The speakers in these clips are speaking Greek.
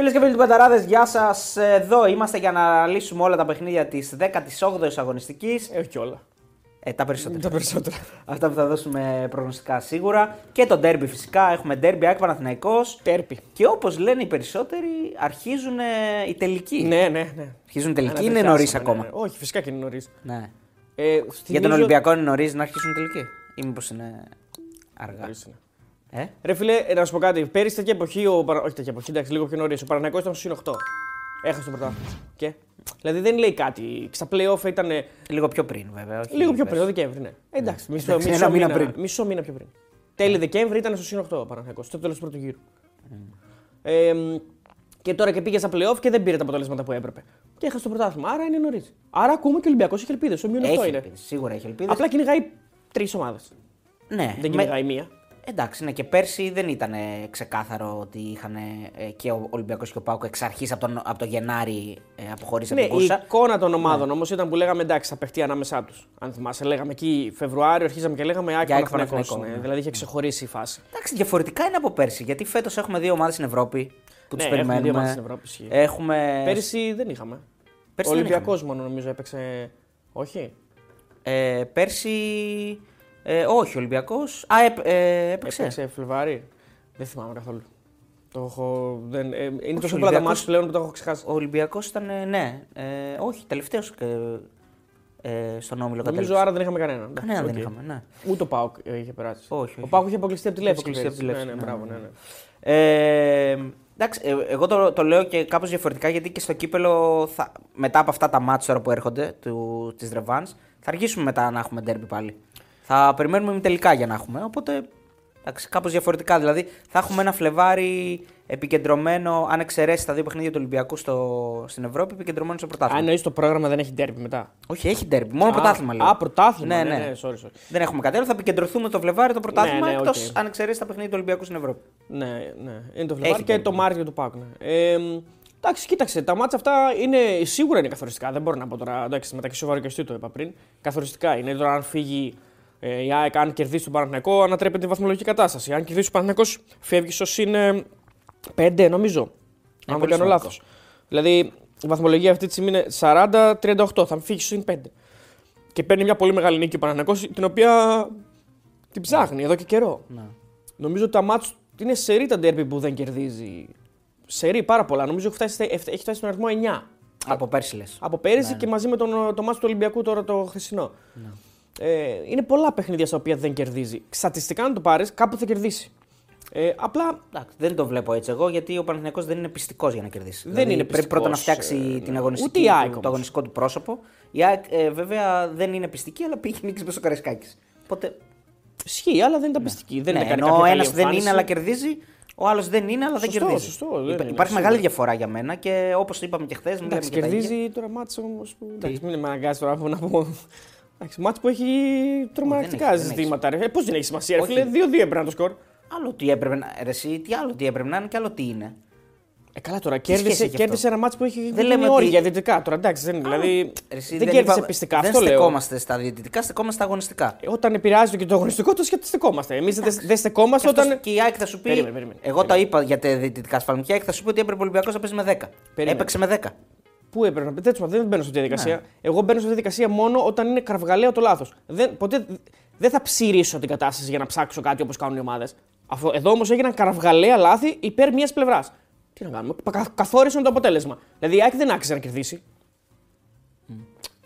Φίλες και φίλοι του Πενταράδες, γεια σας. Εδώ είμαστε για να αναλύσουμε όλα τα παιχνίδια της 18η αγωνιστικής. Ε, όχι όλα. Ε, τα περισσότερα. Τα περισσότερα. Αυτά που θα δώσουμε προγνωστικά σίγουρα. Και το ντέρμπι φυσικά. Έχουμε ντέρμπι Άκη Παναθηναϊκός. Τέρπι. Και όπως λένε οι περισσότεροι, αρχίζουν ε, οι τελικοί. Ναι, ναι, ναι. Αρχίζουν οι τελικοί, Ένα είναι τριχιάσαμε, νωρίς ναι, ακόμα. ναι. Όχι, φυσικά και είναι νωρίς. Ναι. Ε, Για τον θυμίζω- Ολυμπιακό είναι νωρίς να αρχίσουν οι τελικοί. Ή μήπως είναι αργά; Νωρίς είναι. Ε; Ρε φίλε, ε, να σου πω κάτι. Πέρυσι τέτοια εποχή, ο Παρα... όχι τέτοια εποχή, εντάξει, λίγο πιο νωρίς. Ο Παναγιακό ήταν στο συν 8. Έχασε το πρωτάθλημα. Και; Δηλαδή δεν λέει κάτι. Στα playoff ήταν Λίγο πιο πριν, βέβαια. Όχι λίγο πιο πες. πριν, το Δεκέμβρη, ναι. Εντάξει, μισό, Εντάξει, μισό, ένα μήνα μήνα, πριν. μισό μήνα πιο πριν. Τέλη Δεκέμβρη ήταν στο συν 8 ο Παναγιακό, στο τέλος του πρώτου γύρου. Ε, μ, και τώρα και πήγε στα playoff και δεν πήρε τα αποτελέσματα που έπρεπε. Και έχασε το πρωτάθλημα. Άρα είναι νωρίς. Άρα ακούμε και ο Ολυμπιακός έχει ελπίδες. Ο μείον 8 Έχει είναι. ελπίδες, Σίγουρα έχει ελπίδες. Απλά κυνηγάει τρεις ομάδες. ναι, Δεν με- κυνηγάει μία. Εντάξει, ναι, και πέρσι δεν ήταν ε, ξεκάθαρο ότι είχαν ε, και ο Ολυμπιακός και ο Πάουκ εξ αρχής από, τον, από το Γενάρη ε, αποχωρήσει Ναι, από την η κούρσα. εικόνα των ομάδων όμως ήταν που λέγαμε εντάξει, θα παιχτεί ανάμεσά τους. Αν θυμάσαι, λέγαμε εκεί Φεβρουάριο, αρχίζαμε και λέγαμε Άκη Για ΑΕΚ Παναθηναϊκός, Παναθηναϊκό, ναι, ναι. Δηλαδή είχε ξεχωρίσει η φάση. Εντάξει, διαφορετικά είναι από πέρσι. Γιατί φέτος έχουμε δύο ομάδες στην Ευρώπη που Ναι, τι έχουμε περιμένουμε. δύο ομάδες στην Ευρώπη, ισχύει. Έχουμε. Πέρυσι δεν είχαμε. Πέρσι ο δεν Ολυμπιακός μόνο νομίζω έπαιξε. Όχι; Ε, πέρσι. Ε, όχι, ο Ολυμπιακός. Α, έπ- ε, έπαιξε. Έπαιξε Φλεβάρι. Δεν θυμάμαι καθόλου. Το έχω... δεν... ε, είναι τόσο πολλά τα Ολυμπιακός- ματς πλέον που το έχω ξεχάσει. Ο Ολυμπιακός ήταν. ε, ναι. Ε, όχι, τελευταίος ε, στον όμιλο Νομίζω κατέληξε. άρα δεν είχαμε κανέναν. Κανένα δεν Οκ. είχαμε. Ναι. Ούτε ο ΠΑΟΚ ε, είχε περάσει. Όχι, Ο όχι. ΠΑΟΚ είχε αποκλειστεί από τη Λέφσκι. αποκλειστεί από τη πέρυσι. Λέφσκι, Ναι, ναι, ναι, μπράβο, ναι. ναι, ναι. Ε, εντάξει, ε, εγώ το, το λέω και κάπως διαφορετικά γιατί και στο κύπελο θα, μετά από αυτά τα ματς τώρα που έρχονται του, της ρεβάνς θα αργήσουμε μετά να έχουμε ντέρμπι πάλι. Θα περιμένουμε τελικά για να έχουμε, οπότε εντάξει, κάπως διαφορετικά. Δηλαδή θα έχουμε ένα Φλεβάρι επικεντρωμένο, αν εξαιρέσεις τα δύο παιχνίδια του Ολυμπιακού στο, στην Ευρώπη, επικεντρωμένο στο Α, πρωτάθλημα. εννοείς το πρόγραμμα δεν έχει ντέρμπι μετά. Όχι, έχει ντέρμπι, μόνο Α, πρωτάθλημα λέω. Α, πρωτάθλημα. Ναι, Ναι, ναι. ναι, sorry, sorry. Δεν έχουμε κάτι άλλο, θα επικεντρωθούμε το Φλεβάρι το πρωτάθλημα, Ναι, ναι, οκ. εκτός αν εξαιρέσεις τα παιχνίδια του Ολυμπιακού στην Ευρώπη. Ναι, ναι. Είναι το Φλεβάρι και ντέρμπι. το Μάρτιο του Πάουκ. Ναι. Ε, μ, εντάξει, κοίταξε, τα μάτσα αυτά είναι, σίγουρα είναι καθοριστικά. Δεν μπορώ να πω τώρα. Εντάξει, μεταξύ σοβαρό και αστείο το είπα πριν. Καθοριστικά είναι. Τώρα, αν φύγει ε, η ΑΕΚ, αν κερδίσει τον Παναθηναϊκό, ανατρέπεται η βαθμολογική κατάσταση. Αν κερδίσει ο Παναθηναϊκός, φεύγει στο είναι 5, νομίζω. αν δεν πολύ κάνω σημαντικό. λάθος. Δηλαδή, η βαθμολογία αυτή τη στιγμή είναι 40-38. Θα φύγει στο 5. Και παίρνει μια πολύ μεγάλη νίκη ο Παναθηναϊκός, την οποία την ψάχνει εδώ και καιρό. Ναι. Νομίζω ότι τα μάτς είναι σερή τα ντέρμπι που δεν κερδίζει. Σερή πάρα πολλά. Νομίζω έχει φτάσει, έχει φτάσει στον αριθμό 9. Από πέρσι λες. Από πέρυσι Ναι, και μαζί με τον, το μάτς του Ολυμπιακού τώρα το χρυσινό. Ε, είναι πολλά παιχνίδια στα οποία δεν κερδίζει. Στατιστικά αν το πάρεις, κάπου θα κερδίσει. Ε, απλά Εντάξει, δεν το βλέπω έτσι εγώ γιατί ο Παναθηναϊκός δεν είναι πιστικός για να κερδίσει. Δεν Δηλαδή, είναι Πρέπει πρώτα να πιστικός, φτιάξει ε, την ναι. αγωνιστική, Ούτε η ΑΕΚ του, το όμως. αγωνιστικό του πρόσωπο. Η ΑΕΚ ε, βέβαια δεν είναι πιστική, αλλά πήγε νίκη με στο Καραϊσκάκης. Οπότε. ισχύει, αλλά δεν ήταν πιστική. Δεν ναι, είναι κάνει ενώ ο κάποια ένας καλή δεν είναι εμφάνιση. αλλά κερδίζει, ο άλλος δεν είναι αλλά δεν Σωστό, κερδίζει. σωστό, δεν Υπά- είναι, Υπάρχει σίγουρα. μεγάλη διαφορά για μένα και όπως είπαμε και χθες. Εντάξει, κερδίζει τώρα μάτς όμως. Εντάξει, μην με αναγκάζει τώρα να πω. Εντάξει, μάτς που έχει δεν τρομακτικά έχει, δεν ζητήματα. ρε. Ε, Πώς δεν έχει σημασία, ρε Όχι. φίλε. 2-2 έπρεπε να το σκορ. Άλλο τι έπρεπε να. Ρε, εσύ, τι άλλο τι έπρεπε να είναι και άλλο τι είναι. Ε, καλά τώρα, σχέση κέρδισε, έχει κέρδισε ένα μάτς που έχει Δεν λέμε όρια ότι- για δυτικά. Τώρα εντάξει, δεν, δηλαδή, Ρε, εσύ, δεν, κέρδισε είπα- πιστικά. Δεν αυτό λέω. στεκόμαστε στα διαιτητικά, στεκόμαστε στα αγωνιστικά. Ε, Όταν επηρεάζει και το αγωνιστικό, το στεκόμαστε. Εμείς δεν δεν στεκόμαστε Και, αυτός- όταν. και η ΑΕΚ θα σου πει. Περίμενε, περίμενε. Εγώ τα είπα για τα διαιτητικά ασφαλμού. Και η ΑΕΚ θα σου πει ότι έπρεπε ο Ολυμπιακός να παίζει με 10. Περίμενε. Έπαιξε με 10. Πού έπρεπε να πει, δεν, δεν μπαίνω σε αυτή τη διαδικασία. Ναι. Εγώ μπαίνω σε αυτή τη διαδικασία μόνο όταν είναι κραυγαλαίο το λάθος. Ποτέ δεν θα ψηρίσω την κατάσταση για να ψάξω κάτι όπως κάνουν οι ομάδες. Εδώ όμως έγιναν κραυγαλαία λάθη υπέρ μιας πλευράς. Τι να κάνουμε, κα- καθόρισαν το αποτέλεσμα. Δηλαδή η ΑΕΚ δεν άξιζε να κερδίσει.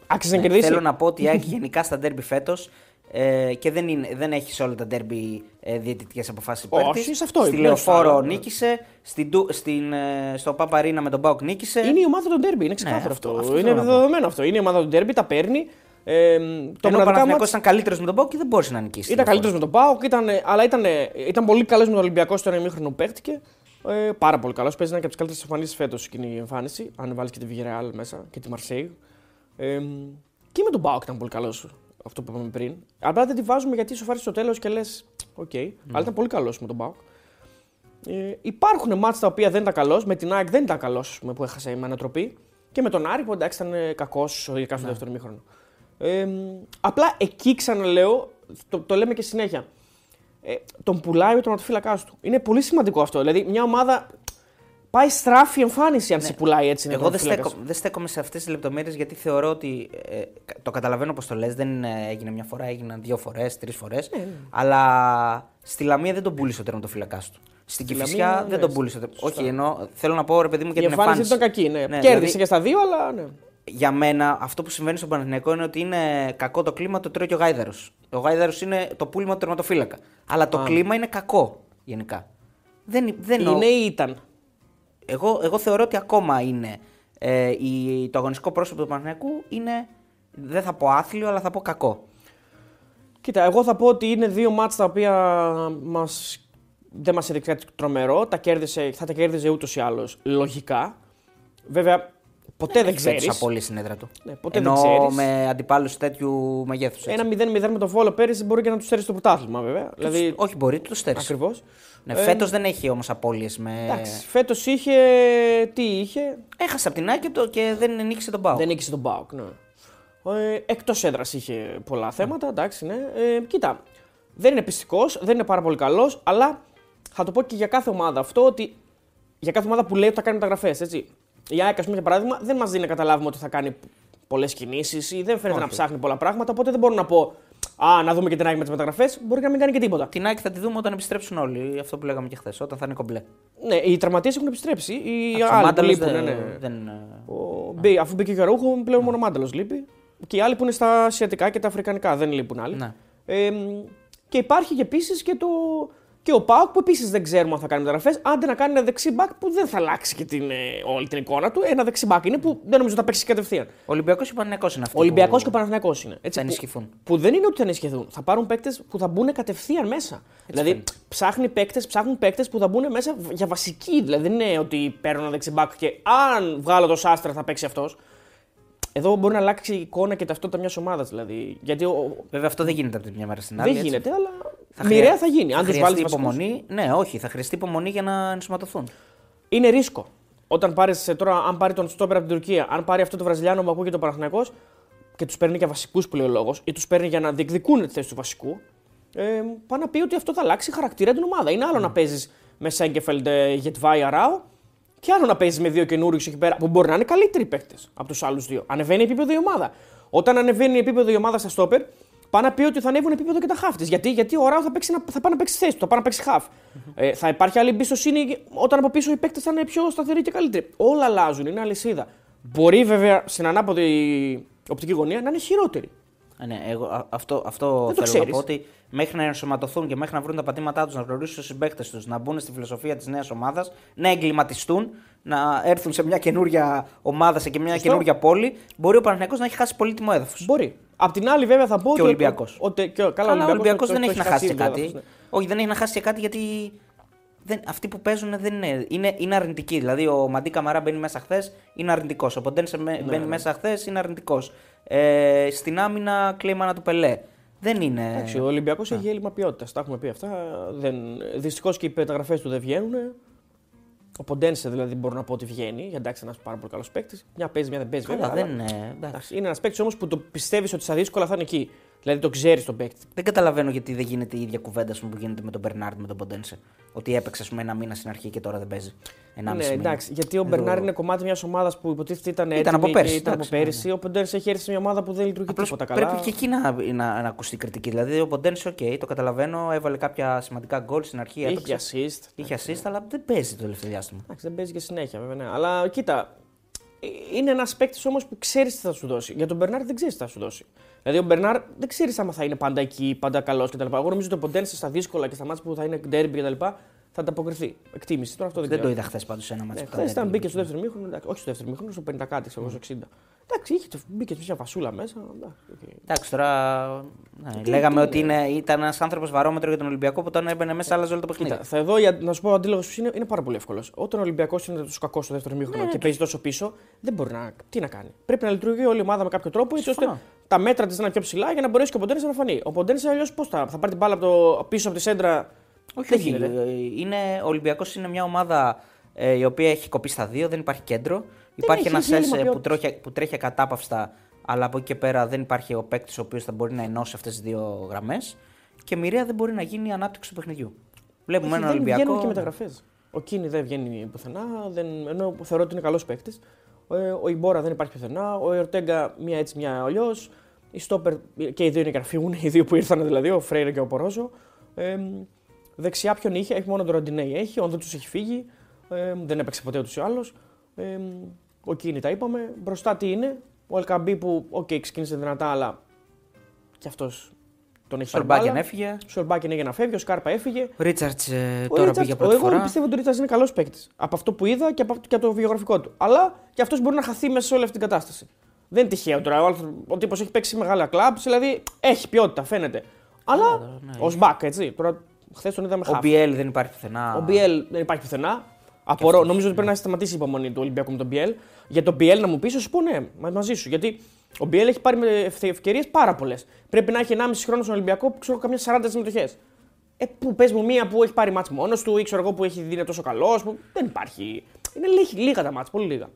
Άξιζε να Ναι, κερδίσει. θέλω να πω ότι η ΑΕΚ γενικά στα ντέρμπι φέτος ε, και δεν, είναι, δεν έχει σε όλα τα ντέρμπι ε, διαιτητικές αποφάσεις υπέρ Όχι, της. σε αυτό Στη είπε, Λεωφόρο στο άλλο, ναι. νίκησε, στην, Ντου- στην, ε, στο Παπαρίνα με τον Μπάουκ νίκησε. Είναι η ομάδα του Ντέρμπι, είναι ξεκάθαρο Ναι, αυτό- αυτό. αυτό είναι θέλω να πω. δεδομένο αυτό. Είναι η ομάδα του Ντέρμπι, τα παίρνει. Ε, το Ενώ ο μοναδικά Παναθηναϊκός μάτς ήταν καλύτερος με τον ΠΑΟΚ και δεν μπορούσε να νικήσει. ήταν τη καλύτερος με τον ΠΑΟΚ, ήταν, αλλά ήταν, ήταν πολύ καλός με τον Ολυμπιακό στο ένα ημίχρονο που παίχτηκε. Ε, πάρα πολύ καλός. Παίζει ένα και από τις καλύτερες εμφανίσεις φέτος εκείνη η εμφάνιση. Αν βάλεις και τη Villarreal μέσα και τη Marseille. Ε, και με τον ΠΑΟΚ ήταν πολύ καλός. Αυτό που είπαμε πριν. Απλά δεν τη βάζουμε γιατί σοφάρει στο τέλος και λες: Οκ, αλλά ήταν πολύ καλός με τον ΠΑΟΚ. Ε, υπάρχουν ματς τα οποία δεν ήταν καλός. Με την ΑΕΚ δεν ήταν καλός που έχασε με ανατροπή. Και με τον Άρη που εντάξει ήταν κακός, ειδικά στο δεύτερο μήχρονο. Ε, απλά εκεί ξαναλέω, το, το λέμε και συνέχεια. Ε, τον πουλάει με τον ματοφύλακά του. Είναι πολύ σημαντικό αυτό. Δηλαδή, μια ομάδα πάει στράφη εμφάνιση αν σε πουλάει έτσι. Ναι. Εγώ δεν, τερματοφύλακας. στέκω, δεν στέκομαι σε αυτές τις λεπτομέρειες γιατί θεωρώ ότι. Ε, το καταλαβαίνω πώ το λες. Δεν ε, έγινε μια φορά, έγιναν δύο φορές, τρεις φορές. Ναι, Αλλά στη Λαμία δεν τον πούλησε ο τερματοφύλακα του. Στην Στη Κυφυσιά Λαμία, δεν ναι, τον πούλησε. σωστά. Όχι, ενώ θέλω να πω ρε παιδί μου για Η την εμφάνιση εμφάνιση. ήταν κακή, ναι. Ναι, Κέρδισε δηλαδή- και στα δύο, αλλά ναι. Για μένα, αυτό που συμβαίνει στον Παναθηναϊκό είναι ότι είναι κακό το κλίμα, το τρώει και ο Γάιδαρος. Ο Γάιδαρος είναι το πούλημα του τερματοφύλακα. Αλλά το κλίμα είναι κακό γενικά. Δεν, δεν εννοώ- Είναι ή ήταν. Εγώ, εγώ θεωρώ ότι ακόμα είναι. Ε, η, το αγωνιστικό πρόσωπο του Παναθηναϊκού είναι. Δεν θα πω άθλιο, αλλά θα πω κακό. Κοίτα, εγώ θα πω ότι είναι δύο μάτς τα οποία μας, δεν μας έδειξε κάτι τρομερό. Τα κέρδισε, θα τα κέρδιζε ούτως ή άλλως λογικά. Βέβαια, ποτέ δεν Έχει φέτος ξέρεις. απόλυτη στην έδρα του. Ναι, ποτέ Ενώ δεν ξέρεις. με αντιπάλους τέτοιου μεγέθους. Ένα 0-0 με το Βόλο πέρυσι μπορεί και να τους στέρει στο πρωτάθλημα, βέβαια. Δηλαδή, Όχι, μπορεί, τους το στέρισε. ακριβώς. Ναι, Φέτος δεν έχει όμως απώλειες. Με... Εντάξει, φέτος είχε. Τι είχε; Έχασε από την άκρη το και δεν νίκησε τον Πάο. Δεν νίκησε τον Μπάουκ, ναι. Ε, Εκτός έδρας είχε πολλά θέματα, εντάξει, ναι. Ε, κοίτα, δεν είναι πιστικός, δεν είναι πάρα πολύ καλός, αλλά θα το πω και για κάθε ομάδα αυτό ότι. Για κάθε ομάδα που λέει ότι θα κάνει μεταγραφές, έτσι. Η ΑΕΚ, ας πούμε, για παράδειγμα, δεν μας δίνει να καταλάβουμε ότι θα κάνει πολλές κινήσεις ή δεν φαίνεται να ψάχνει πολλά πράγματα. Οπότε δεν μπορώ να πω. Α, να δούμε και την ΑΕΚ με τις μεταγραφές. Μπορεί να μην κάνει και τίποτα. Την άκρη θα τη δούμε όταν επιστρέψουν όλοι. Αυτό που λέγαμε και χθες, όταν θα είναι κομπλέ. Ναι, οι τραυματίες έχουν επιστρέψει. Οι Ο άλλοι που Μάνταλος λείπουν, δεν, ναι, ναι. δεν, ε, Ο... μπή- Αφού μπήκε και ο Ραούχο, πλέον μόνο ο Μάνταλος λείπει. Και οι άλλοι που είναι στα ασιατικά και τα αφρικανικά δεν λείπουν άλλοι. Ναι. Ε, και υπάρχει και επίσης και, το... και ο Πάοκ που επίσης δεν ξέρουμε αν θα κάνει μεταγραφές. Άντε να κάνει ένα δεξί μπακ που δεν θα αλλάξει και την, ε, όλη την εικόνα του. Ένα δεξί μπακ είναι που δεν νομίζω ότι θα παίξει κατευθείαν. Ο Ολυμπιακός ή ο Παναθηναϊκός είναι αυτό. Ο Ολυμπιακός και ο Παναθηναϊκός είναι. Έτσι, θα που, ενισχυθούν. που δεν είναι ότι θα ενισχυθούν. Θα πάρουν παίκτες που θα μπουν κατευθείαν μέσα. δηλαδή φαίνεται. ψάχνει παίκτες, ψάχνουν παίκτες που θα μπουν μέσα για βασική. Δηλαδή δεν είναι ότι παίρνω ένα δεξιμπάκ και αν βγάλω το Σάστρα θα παίξει αυτός. Εδώ μπορεί να αλλάξει η εικόνα και ταυτότητα μιας ομάδας. Δηλαδή. Γιατί ο... Βέβαια αυτό δεν γίνεται από τη μια μέρα στην άλλη. δεν έτσι. γίνεται, αλλά Θα μοιραία χρειά- θα γίνει. Αν θα του βάλεις χρειαστεί υπομονή. Ναι, όχι, θα χρειαστεί υπομονή για να ενσωματωθούν. Είναι ρίσκο. Όταν πάρεις τώρα, αν πάρει τον Στόπερ από την Τουρκία, αν πάρει αυτό το Βραζιλιάνο που ακούγεται ο Παναθηναϊκός και τους παίρνει για βασικούς που λέει ο λόγος, ή τους παίρνει για να διεκδικούν τη θέση του βασικού, ε, πάει να πει ότι αυτό θα αλλάξει χαρακτήρα την ομάδα. Είναι άλλο να παίζεις με Σέγκεφελντ, ε, Γετβάη, Αράου, και άλλο να παίζεις με δύο καινούριους εκεί πέρα που μπορεί να είναι καλύτεροι παίκτες από τους άλλους δύο. Ανεβαίνει επίπεδο η ομάδα. Όταν ανεβαίνει επίπεδο η ομάδα στα Στόπερ, πάει να πει ότι θα ανέβουν επίπεδο και τα χάφ της. Γιατί, γιατί ο Αράου θα, παίξει, να- θα πάει να παίξει θέση του, θα πάει να παίξει χάφ. Ε, θα υπάρχει άλλη εμπιστοσύνη όταν από πίσω οι παίκτες θα είναι πιο σταθεροί και καλύτεροι. Όλα αλλάζουν, είναι αλυσίδα. Μπορεί βέβαια στην ανάποδη οπτική γωνία να είναι χειρότερη. Ε, Ναι, εγώ, α- αυτό, αυτό Δεν το θέλω να ξέρεις. πω ότι μέχρι να ενσωματωθούν και μέχρι να βρουν τα πατήματά τους, να γνωρίσουν τους συμπαίκτες τους, να μπουν στη φιλοσοφία της νέας ομάδας, να εγκληματιστούν, να έρθουν σε μια καινούρια ομάδα, σε και μια Σωστό. καινούρια πόλη, μπορεί ο Παναθηναϊκός να έχει χάσει πολύτιμο έδαφος. Μπορεί. Απ' την άλλη, βέβαια, θα πω ότι. ο Ολυμπιακός. Ότι, και, καλά, Αλλά ο Ολυμπιακός το- δεν το έχει να χάσει και ήδη κάτι. έδαφος, ναι. Όχι, δεν έχει να χάσει και κάτι γιατί δεν, αυτοί που παίζουν δεν είναι, είναι, είναι αρνητικοί. Δηλαδή ο Μαντί Καμαρά μπαίνει μέσα χθες, είναι αρνητικός. Ο Ποντένσε με- μπαίνει ναι. μέσα χθες, είναι αρνητικός. Ε, στην άμυνα κλαίει η μάνα του Πελέ. Δεν είναι. Εντάξει, ο Ολυμπιακός έχει έλλειμμα ποιότητας. Τα έχουμε πει αυτά. Δεν... Δυστυχώς και οι μεταγραφές του δεν βγαίνουν. Ο Ποντένσε δηλαδή μπορώ να πω ότι βγαίνει. γιατί Εντάξει, ένας πάρα πολύ καλός παίκτης. Μια παίζει, μια δεν παίζει. Καλά, βέβαια, δεν αλλά- είναι. εντάξει. Εντάξει, είναι ένας παίκτης όμως που το πιστεύεις ότι στα δύσκολα θα είναι εκεί. Δηλαδή το ξέρεις τον παίκτη. Δεν καταλαβαίνω γιατί δεν γίνεται η ίδια κουβέντα ας πούμε, που γίνεται με τον Μπερνάρντ με τον Ποντένσε. Ότι έπαιξε ας πούμε, ένα μήνα στην αρχή και τώρα δεν παίζει. Ένα Ναι, εντάξει, γιατί ο Μπερνάρ είναι κομμάτι μιας ομάδας που υποτίθεται ήταν έτοιμη Ήταν από πέρσι, και ήταν από εντάξει, ναι, πέρυσι. Ο Ποντένσε έχει έρθει σε μια ομάδα που δεν λειτουργεί Απλώς τίποτα καλά. πρέπει και εκεί να, να, να ακουστεί κριτική. Δηλαδή ο Ποντένσε, οκ, το καταλαβαίνω, έβαλε κάποια σημαντικά γκολ στην αρχή. Είχε έπαιξε. assist. Είχε assist, αλλά δεν παίζει το τελευταίο διάστημα. Εντάξει, δεν παίζει και συνέχεια βέβαια. Ναι. Αλλά κοίτα, ε, είναι ένας παίκτης όμως που ξέρεις τι θα σου δώσει. Για τον Μπερνάρ δεν ξέρεις τι θα σου δώσει. Δηλαδή ο Μπερνάρ δεν ξέρεις άμα θα είναι πάντα εκεί, πάντα καλός κτλ. Εγώ νομίζω ότι ο Ποντένσε στα δύσκολα και στα ματς που θα είναι ντέρμπι κτλ. Θα ανταποκριθεί. Εκτίμηση. Τώρα αυτό δεν, Δεν το ξέρω. είδα χθες πάντως σε ένα ματς. Ναι, που χθες τα ήταν έδινε. μπήκε στο δεύτερο ημίχρονο, εντάξει, όχι στο δεύτερο ημίχρονο, στο 50 κάτι, ξέρω εγώ, στο 60. Εντάξει, είχε, μπήκε μια φασούλα μέσα. εντάξει, οκ. Εντάξει, τώρα. Ναι, λέγαμε ότι είναι, ήταν ένας άνθρωπος βαρόμετρο για τον Ολυμπιακό που όταν έμπαινε μέσα, άλλαζε όλο το παιχνίδι. Κοίτα, θα εδώ για, να σου πω ο αντίλογος του είναι, είναι πάρα πολύ εύκολος. Όταν ο Ολυμπιακός είναι τόσο κακός στο δεύτερο μήχρονο και παίζει τόσο πίσω, δεν μπορεί να. Τι να κάνει. Πρέπει να λειτουργεί όλη η ομάδα με κάποιο τρόπο έτσι ώστε Συμφωνώ. τα μέτρα της να είναι πιο ψηλά για να μπορέσει και ο Ποντένσε να φανεί. Ο Ποντένσε αλλιώς πώς θα, θα πάρει την μπάλα από το, πίσω από τη σέντρα. Όχι, δεν όχι. γίνεται. ε, Είναι, ο Ολυμπιακός είναι μια ομάδα ε, η οποία έχει κοπεί στα δύο, δεν υπάρχει κέντρο. υπάρχει έχει, ένας έχει έλλειμμα σες ε, που, ποιότητας. τρέχει, που τρέχει ακατάπαυστα, αλλά από εκεί και πέρα δεν υπάρχει ο παίκτης ο οποίος θα μπορεί να ενώσει αυτές τις δύο γραμμές. Και μοιραία δεν μπορεί να γίνει η ανάπτυξη του παιχνιδιού. Βλέπουμε Όχι, έναν δεν βγαίνουν και Ολυμπιακό. μεταγραφές. Ο Κίνη δεν βγαίνει πουθενά, δεν, ενώ θεωρώ ότι είναι καλός παίκτης. Ε, ο Ιμπόρα δεν υπάρχει πουθενά. Ο Ορτέγκα μία έτσι, μία αλλιώς. Οι στόπερ και οι δύο είναι για να φύγουν, οι δύο που ήρθαν δηλαδή, ο Φρέιρε και ο Πορόζο. Ε, δεξιά ποιον είχε, έχει μόνο τον Ροντινέι έχει, ο του έχει φύγει. Ε, δεν έπαιξε ποτέ ούτως ή άλλως. Ε, ο Κίνη τα είπαμε. Μπροστά τι είναι, ο Ελ Κααμπί που, OK, okay, ξεκίνησε δυνατά, αλλά και αυτός τον έχει Σορμπάκεν έφυγε. Σορμπάκεν έγινε να φεύγει, ο Σκάρπα έφυγε. Ο Ρίτσαρτς ε, τώρα Richards, πήγε πρώτη εγώ φορά. Εγώ πιστεύω ότι ο Ρίτσαρτς είναι καλός παίκτης. Από αυτό που είδα και από, και από το βιογραφικό του. Αλλά και αυτός μπορεί να χαθεί μέσα σε όλη αυτή την κατάσταση. Δεν είναι τυχαίο τώρα. Ο, ο τύπος έχει παίξει μεγάλα κλαμπ, δηλαδή έχει ποιότητα, φαίνεται. Αλλά ναι, ως μπακ, έτσι. Τώρα χθες τον είδαμε χάφη. Ο Μπιέλ δεν υπάρχει πουθενά. Ο Μπιέλ δεν υπάρχει πουθενά. Απορώ. Νομίζω ότι πρέπει να σταματήσει η υπομονή του Ολυμπιακού με τον Μπιέλ. Για τον Μπιέλ να μου πεις, σου πω ναι, μαζί σου. Γιατί ο Μπιέλ έχει πάρει ευκαιρίες πάρα πολλές. Πρέπει να έχει 1,5 χρόνο στον Ολυμπιακό που ξέρω καμιά 40 συμμετοχές. Ε, που πες μου μία που έχει πάρει μάτς μόνος του ή ξέρω εγώ που έχει δει τόσο καλό. Που... Δεν υπάρχει. Είναι λίγα, λίγα τα μάτς, πολύ λίγα.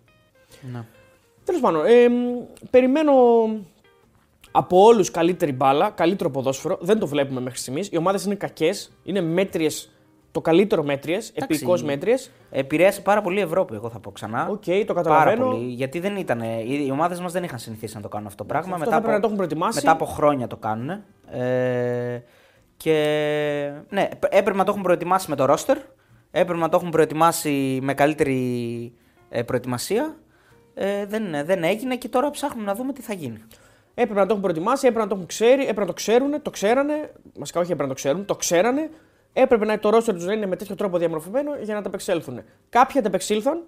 Ναι. Τέλος πάντων, ε, περιμένω από όλους καλύτερη μπάλα, καλύτερο ποδόσφαιρο. Δεν το βλέπουμε μέχρι στιγμής. Οι ομάδες είναι κακές, είναι μέτριες το καλύτερο μέτριες, επικό μέτριες. Επηρέασε πάρα πολύ η Ευρώπη, εγώ θα πω ξανά. OK, okay, το καταλαβαίνω. Πάρα πολύ, γιατί δεν ήταν, οι ομάδες μας δεν είχαν συνηθίσει να το κάνουν αυτό το πράγμα. Αυτό μετά, από, να το έχουν προετοιμάσει. μετά από χρόνια το κάνουν. Ε, και ναι, έπρεπε να το έχουν προετοιμάσει με το ρόστερ. Έπρεπε να το έχουν προετοιμάσει με καλύτερη ε, προετοιμασία. Ε, δεν, δεν έγινε και τώρα ψάχνουμε να δούμε τι θα γίνει. Έπρεπε να το έχουν προετοιμάσει, έπρεπε να το έχουν ξέρει, έπρεπε να το ξέρουν, το ξέρανε. Μασικά όχι έπρεπε να το ξέρουν, το ξέρανε έπρεπε να το ρόστερ τους να είναι με τέτοιο τρόπο διαμορφωμένο για να τα απεξέλθουν. Κάποιοι ανταπεξήλθαν.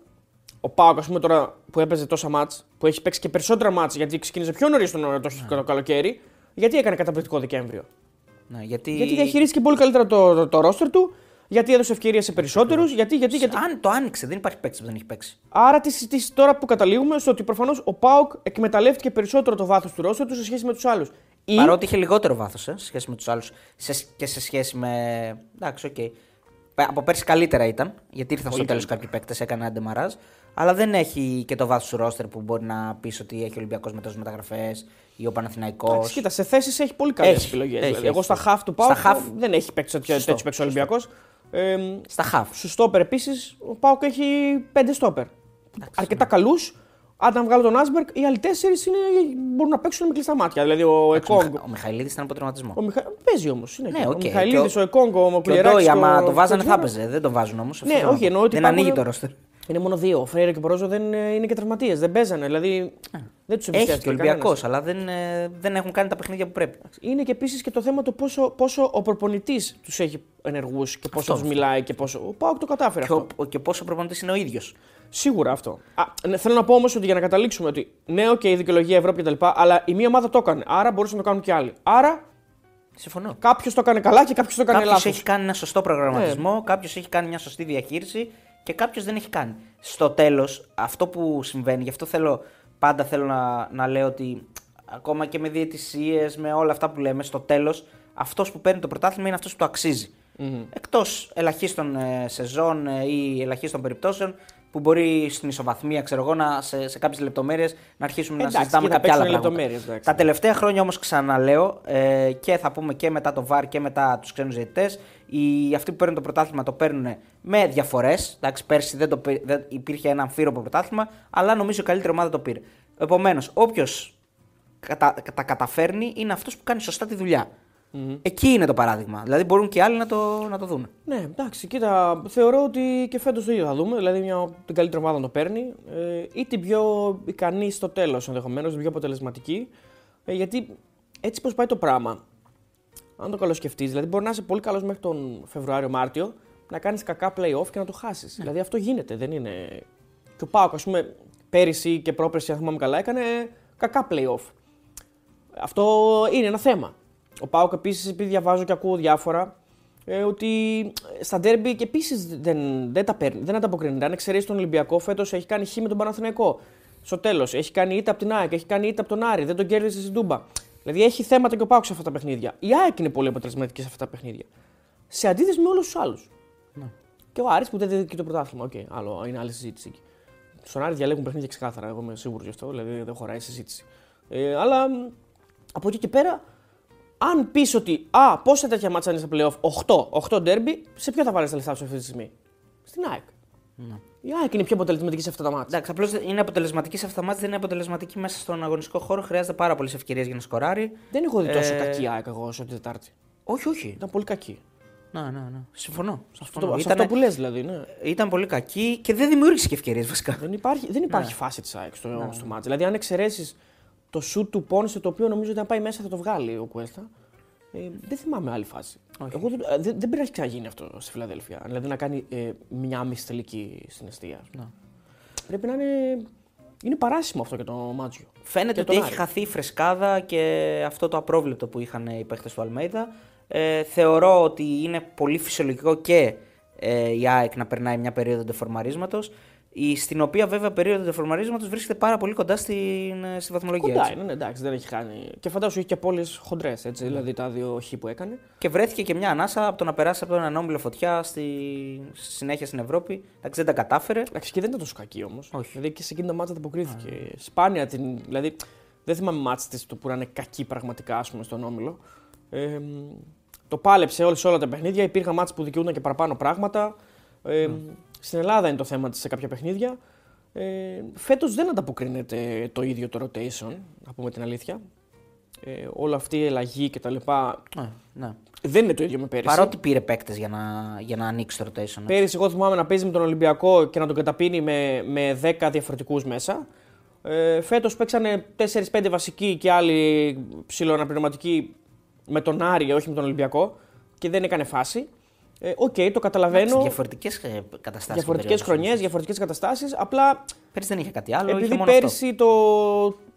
Ο Πάοκ, ας πούμε τώρα που έπαιζε τόσα μάτς, που έχει παίξει και περισσότερα μάτς γιατί ξεκίνησε πιο νωρίς τον, το, το, το καλοκαίρι, γιατί έκανε καταπληκτικό Δεκέμβριο; Ναι, γιατί... γιατί διαχειρίστηκε πολύ καλύτερα το, το, το ρόστερ του, γιατί έδωσε ευκαιρία σε περισσότερους. Γιατί, γιατί, γιατί... Αν το άνοιξε, δεν υπάρχει παίκτης που δεν έχει παίξει. Άρα τις συζητήσει τώρα που καταλήγουμε στο ότι προφανώς ο Πάοκ εκμεταλλεύτηκε περισσότερο το βάθος του ρόστερ του σε σχέση με τους άλλους. Ή... Παρότι είχε λιγότερο βάθος ε, σε σχέση με τους άλλους και σε σχέση με. Εντάξει, OK. Okay. Από πέρσι καλύτερα ήταν, γιατί ήρθαν στο τέλος κάποιοι παίκτες, έκανε ένα ντεμαράζ. Αλλά δεν έχει και το βάθος του ρόστερ που μπορεί να πεις ότι έχει ο Ολυμπιακός με τόσες μεταγραφές ή ο Παναθηναϊκός. Κοίτα, σε θέσεις έχει πολύ καλές επιλογές. Δηλαδή. Εγώ στα χαφ του ΠΑΟΚ. Χαφ... Δεν έχει παίξει τέτοιο παίξει ο Ολυμπιακός. Ε, στα χαφ. Στους στόπερ επίσης, ο ΠΑΟΚ έχει πέντε στόπερ. Αρκετά καλούς αν τα βγάλω τον Άσμπερκ, οι άλλοι τέσσερις μπορούν να παίξουν με κλειστά μάτια. Δηλαδή ο Εκόγκ. Ο Μιχαηλίδης ήταν από τερματισμό. Ο Μιχα... Παίζει όμως. Ναι, okay. Ο Μιχαηλίδης, ο Εκόγκ, ο Κουλιεράκη. Και ο άμα το βάζανε θα παίζε. Δεν το βάζουν όμως. Ναι, όχι, εννοώ ότι. Δεν ανοίγει το ρόστερ. Είναι μόνο δύο. Ο Φρέιρε και ο Πορόζο δεν ε, είναι και τραυματίες. Δεν παίζανε. Δηλαδή δεν τους Έχει και ο Ολυμπιακός, αλλά δεν, ε, δεν έχουν κάνει τα παιχνίδια που πρέπει. Είναι και επίσης και το θέμα του πόσο, πόσο ο προπονητής τους έχει ενεργούς και πόσο τους μιλάει και πόσο. Ο Πάοκ το κατάφερε και αυτό. Ο, και πόσο ο προπονητής είναι ο ίδιος. Σίγουρα αυτό. Α, ναι, θέλω να πω όμως ότι για να καταλήξουμε ότι ναι, OK, okay, δικαιολογία Ευρώπη κτλ. Αλλά η μία ομάδα το έκανε. Άρα μπορούσαν να το κάνουν και άλλοι. Άρα. Συμφωνώ. Κάποιος το έκανε καλά και κάποιος το έκανε λάθος. Κάποιο έχει κάνει ένα σωστό προγραμματισμό, ναι. κάποιος έχει κάνει μια σωστή διαχείριση και κάποιος δεν έχει κάνει. Στο τέλος, αυτό που συμβαίνει, γι' αυτό θέλω, πάντα θέλω να, να λέω ότι ακόμα και με διαιτησίες, με όλα αυτά που λέμε, στο τέλος, αυτός που παίρνει το πρωτάθλημα είναι αυτός που το αξίζει. Mm-hmm. Εκτός ελαχίστων ε, σεζόν ε, ή ελαχίστων περιπτώσεων που μπορεί στην ισοβαθμία, ξέρω εγώ, να, σε, σε κάποιες λεπτομέρειες να αρχίσουμε εντάξει, να συζητάμε κάποια άλλα πράγματα. Τα τελευταία χρόνια όμως ξαναλέω ε, και θα πούμε και μετά το VAR και μετά τους ξένους διαιτητές, αυτοί που παίρνουν το πρωτάθλημα το παίρνουν με διαφορές. Πέρσι δεν, το, δεν υπήρχε ένα αμφίροπο πρωτάθλημα, αλλά νομίζω η καλύτερη ομάδα το πήρε. Επομένως, όποιος κατα, τα καταφέρνει είναι αυτός που κάνει σωστά τη δουλειά. Mm-hmm. Εκεί είναι το παράδειγμα. Δηλαδή μπορούν και άλλοι να το, να το δουν. Ναι, εντάξει, κοίτα, θεωρώ ότι και φέτος το ίδιο θα δούμε. Δηλαδή μια, την καλύτερη ομάδα να το παίρνει ε, ή την πιο ικανή στο τέλος ενδεχομένως, την πιο αποτελεσματική. Ε, γιατί έτσι πώ πάει το πράγμα, αν το καλοσκεφτείς, δηλαδή μπορεί να είσαι πολύ καλός μέχρι τον Φεβρουάριο-Μάρτιο, να κάνεις κακά playoff και να το χάσεις. Ναι. Δηλαδή αυτό γίνεται, δεν είναι. Και ο Πάοκ, ας πούμε, πέρυσι και πρόπερσι, αν θυμάμαι καλά, έκανε κακά playoff. Αυτό είναι ένα θέμα. Ο ΠΑΟΚ επίσης, επειδή διαβάζω και ακούω διάφορα, ε, ότι στα ντέρμπι και επίσης δεν, δεν τα παίρνει, δεν ανταποκρίνεται. Αν εξαιρέσεις τον Ολυμπιακό, φέτος έχει κάνει χ με τον Παναθηναϊκό. Στο τέλος, έχει κάνει ήττα από την ΑΕΚ, έχει κάνει ήττα από τον Άρη, δεν τον κέρδισε στην Τούμπα. Δηλαδή έχει θέματα και ο ΠΑΟΚ σε αυτά τα παιχνίδια. Η ΑΕΚ είναι πολύ αποτελεσματική σε αυτά τα παιχνίδια. Σε αντίθεση με όλους τους άλλους. Ναι. Και ο Άρης που δεν δίνει και το πρωτάθλημα. OK, okay, άλλο, είναι άλλη συζήτηση. Στον Άρη διαλέγουν παιχνίδια ξεκάθαρα. Εγώ είμαι σίγουρος γι' αυτό, δηλαδή δεν χωράει συζήτηση. Ε, αλλά από εκεί και πέρα αν πεις ότι α, πόσα τέτοια μάτσα είναι στα playoff, 8, 8 derby, σε ποιο θα βάλεις τα λεφτά σου αυτή τη στιγμή; Στην ΑΕΚ. Η ΑΕΚ είναι πιο αποτελεσματική σε αυτά τα μάτια. Εντάξει, απλώς είναι αποτελεσματική σε αυτά τα μάτια, δεν είναι αποτελεσματική μέσα στον αγωνιστικό χώρο. Χρειάζεται πάρα πολλές ευκαιρίες για να σκοράρει. Δεν έχω δει τόσο Ε, κακή ΑΕΚ εγώ όσο την Τετάρτη. Όχι, όχι. Ήταν πολύ κακή. Ναι, ναι, ναι. Συμφωνώ. Αυτό, Συμφωνώ. σε Ήτανε- αυτό που λες δηλαδή. Ναι. Ήταν πολύ κακή και δεν δημιούργησε και ευκαιρίες βασικά. Δεν υπάρχει, δεν υπάρχει Ναι. φάση της ΑΕΚ στο, στο μάτς. Δηλαδή, αν εξαιρέσεις το σουτ του Πόνσε, το οποίο νομίζω ότι αν πάει μέσα θα το βγάλει ο Κουέστα. Ε, δεν θυμάμαι άλλη φάση. Όχι. Εγώ δεν, ε, δεν, δεν πρέπει να έχει ξαναγίνει αυτό στη Φιλαδέλφια. Δηλαδή να κάνει ε, μια μισή τελική στην αιστεία. Ναι. Πρέπει να είναι. Είναι παράσιμο αυτό για το Μάτζιο. Φαίνεται Και ότι τον έχει Άρη. χαθεί η φρεσκάδα και αυτό το απρόβλεπτο που είχαν οι παίχτες του Αλμέιδα. Ε, θεωρώ ότι είναι πολύ φυσιολογικό και ε, η ΑΕΚ να περνάει μια περίοδο ντεφορμαρίσματο. Στην οποία βέβαια περίοδο ντεφορμαρίσματο βρίσκεται πάρα πολύ κοντά στην, ε, στη βαθμολογία. Κοντά έτσι. είναι, ναι, εντάξει, δεν έχει χάνει. Και φαντάζομαι έχει και πόλει χοντρές, έτσι. Δηλαδή τα δύο χ που έκανε. Και βρέθηκε και μια ανάσα από το να περάσει από έναν όμιλο φωτιά στη στη συνέχεια στην Ευρώπη. Εντάξει, δεν τα κατάφερε. Εντάξει, και δεν ήταν τόσο κακή όμως. Όχι. Δηλαδή και σε εκείνη το μάτσα ανταποκρίθηκε. Σπάνια την. Δηλαδή δεν θυμάμαι μάτς της του που να είναι κακή πραγματικά ας πούμε, στον όμιλο. Ε, το πάλεψε όλες, όλα τα παιχνίδια. Υπήρχαν μάτς που δικαιούνταν και παραπάνω πράγματα. Ε, Στην Ελλάδα είναι το θέμα της σε κάποια παιχνίδια. Ε, Φέτος δεν ανταποκρίνεται το ίδιο το rotation, να πούμε την αλήθεια. Ε, όλη αυτή η ελλαγή κτλ. Ναι, ναι. Δεν είναι το ίδιο με πέρυσι. Παρότι πήρε παίκτες για να, για να ανοίξει το rotation. Πέρυσι, εγώ θυμάμαι να παίζει με τον Ολυμπιακό και να τον καταπίνει με, με 10 διαφορετικούς μέσα. Ε, Φέτος παίξανε 4-5 βασικοί και άλλοι ψιλοαναπληρωματικοί με τον Άρη, όχι με τον Ολυμπιακό και δεν έκανε φάση. Ε, Οκ, το καταλαβαίνω. Διαφορετικές καταστάσεις. Διαφορετικές χρονιές, διαφορετικές καταστάσεις. Απλά Πέρυσι δεν είχε κάτι άλλο. είχε επειδή μόνο αυτό. πέρυσι το...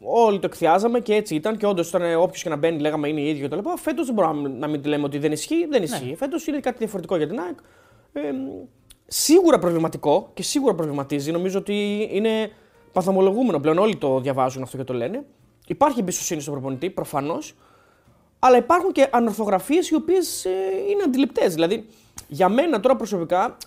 όλοι το εκθιάζαμε και έτσι ήταν και όντως ήταν όποιος και να μπαίνει, λέγαμε είναι ίδιο κτλ. Φέτος δεν μπορούμε να μην λέμε ότι δεν ισχύει. Δεν ισχύει. Ναι. Φέτος είναι κάτι διαφορετικό για την ΑΕΚ. Ε, σίγουρα προβληματικό και σίγουρα προβληματίζει. Νομίζω ότι είναι παθομολογούμενο πλέον. Όλοι το διαβάζουν αυτό και το λένε. Υπάρχει εμπιστοσύνη στον προπονητή, προφανώς. Αλλά υπάρχουν και ανορθογραφίες οι οποίες είναι αντιληπτές. Δηλαδή, για μένα τώρα προσωπικά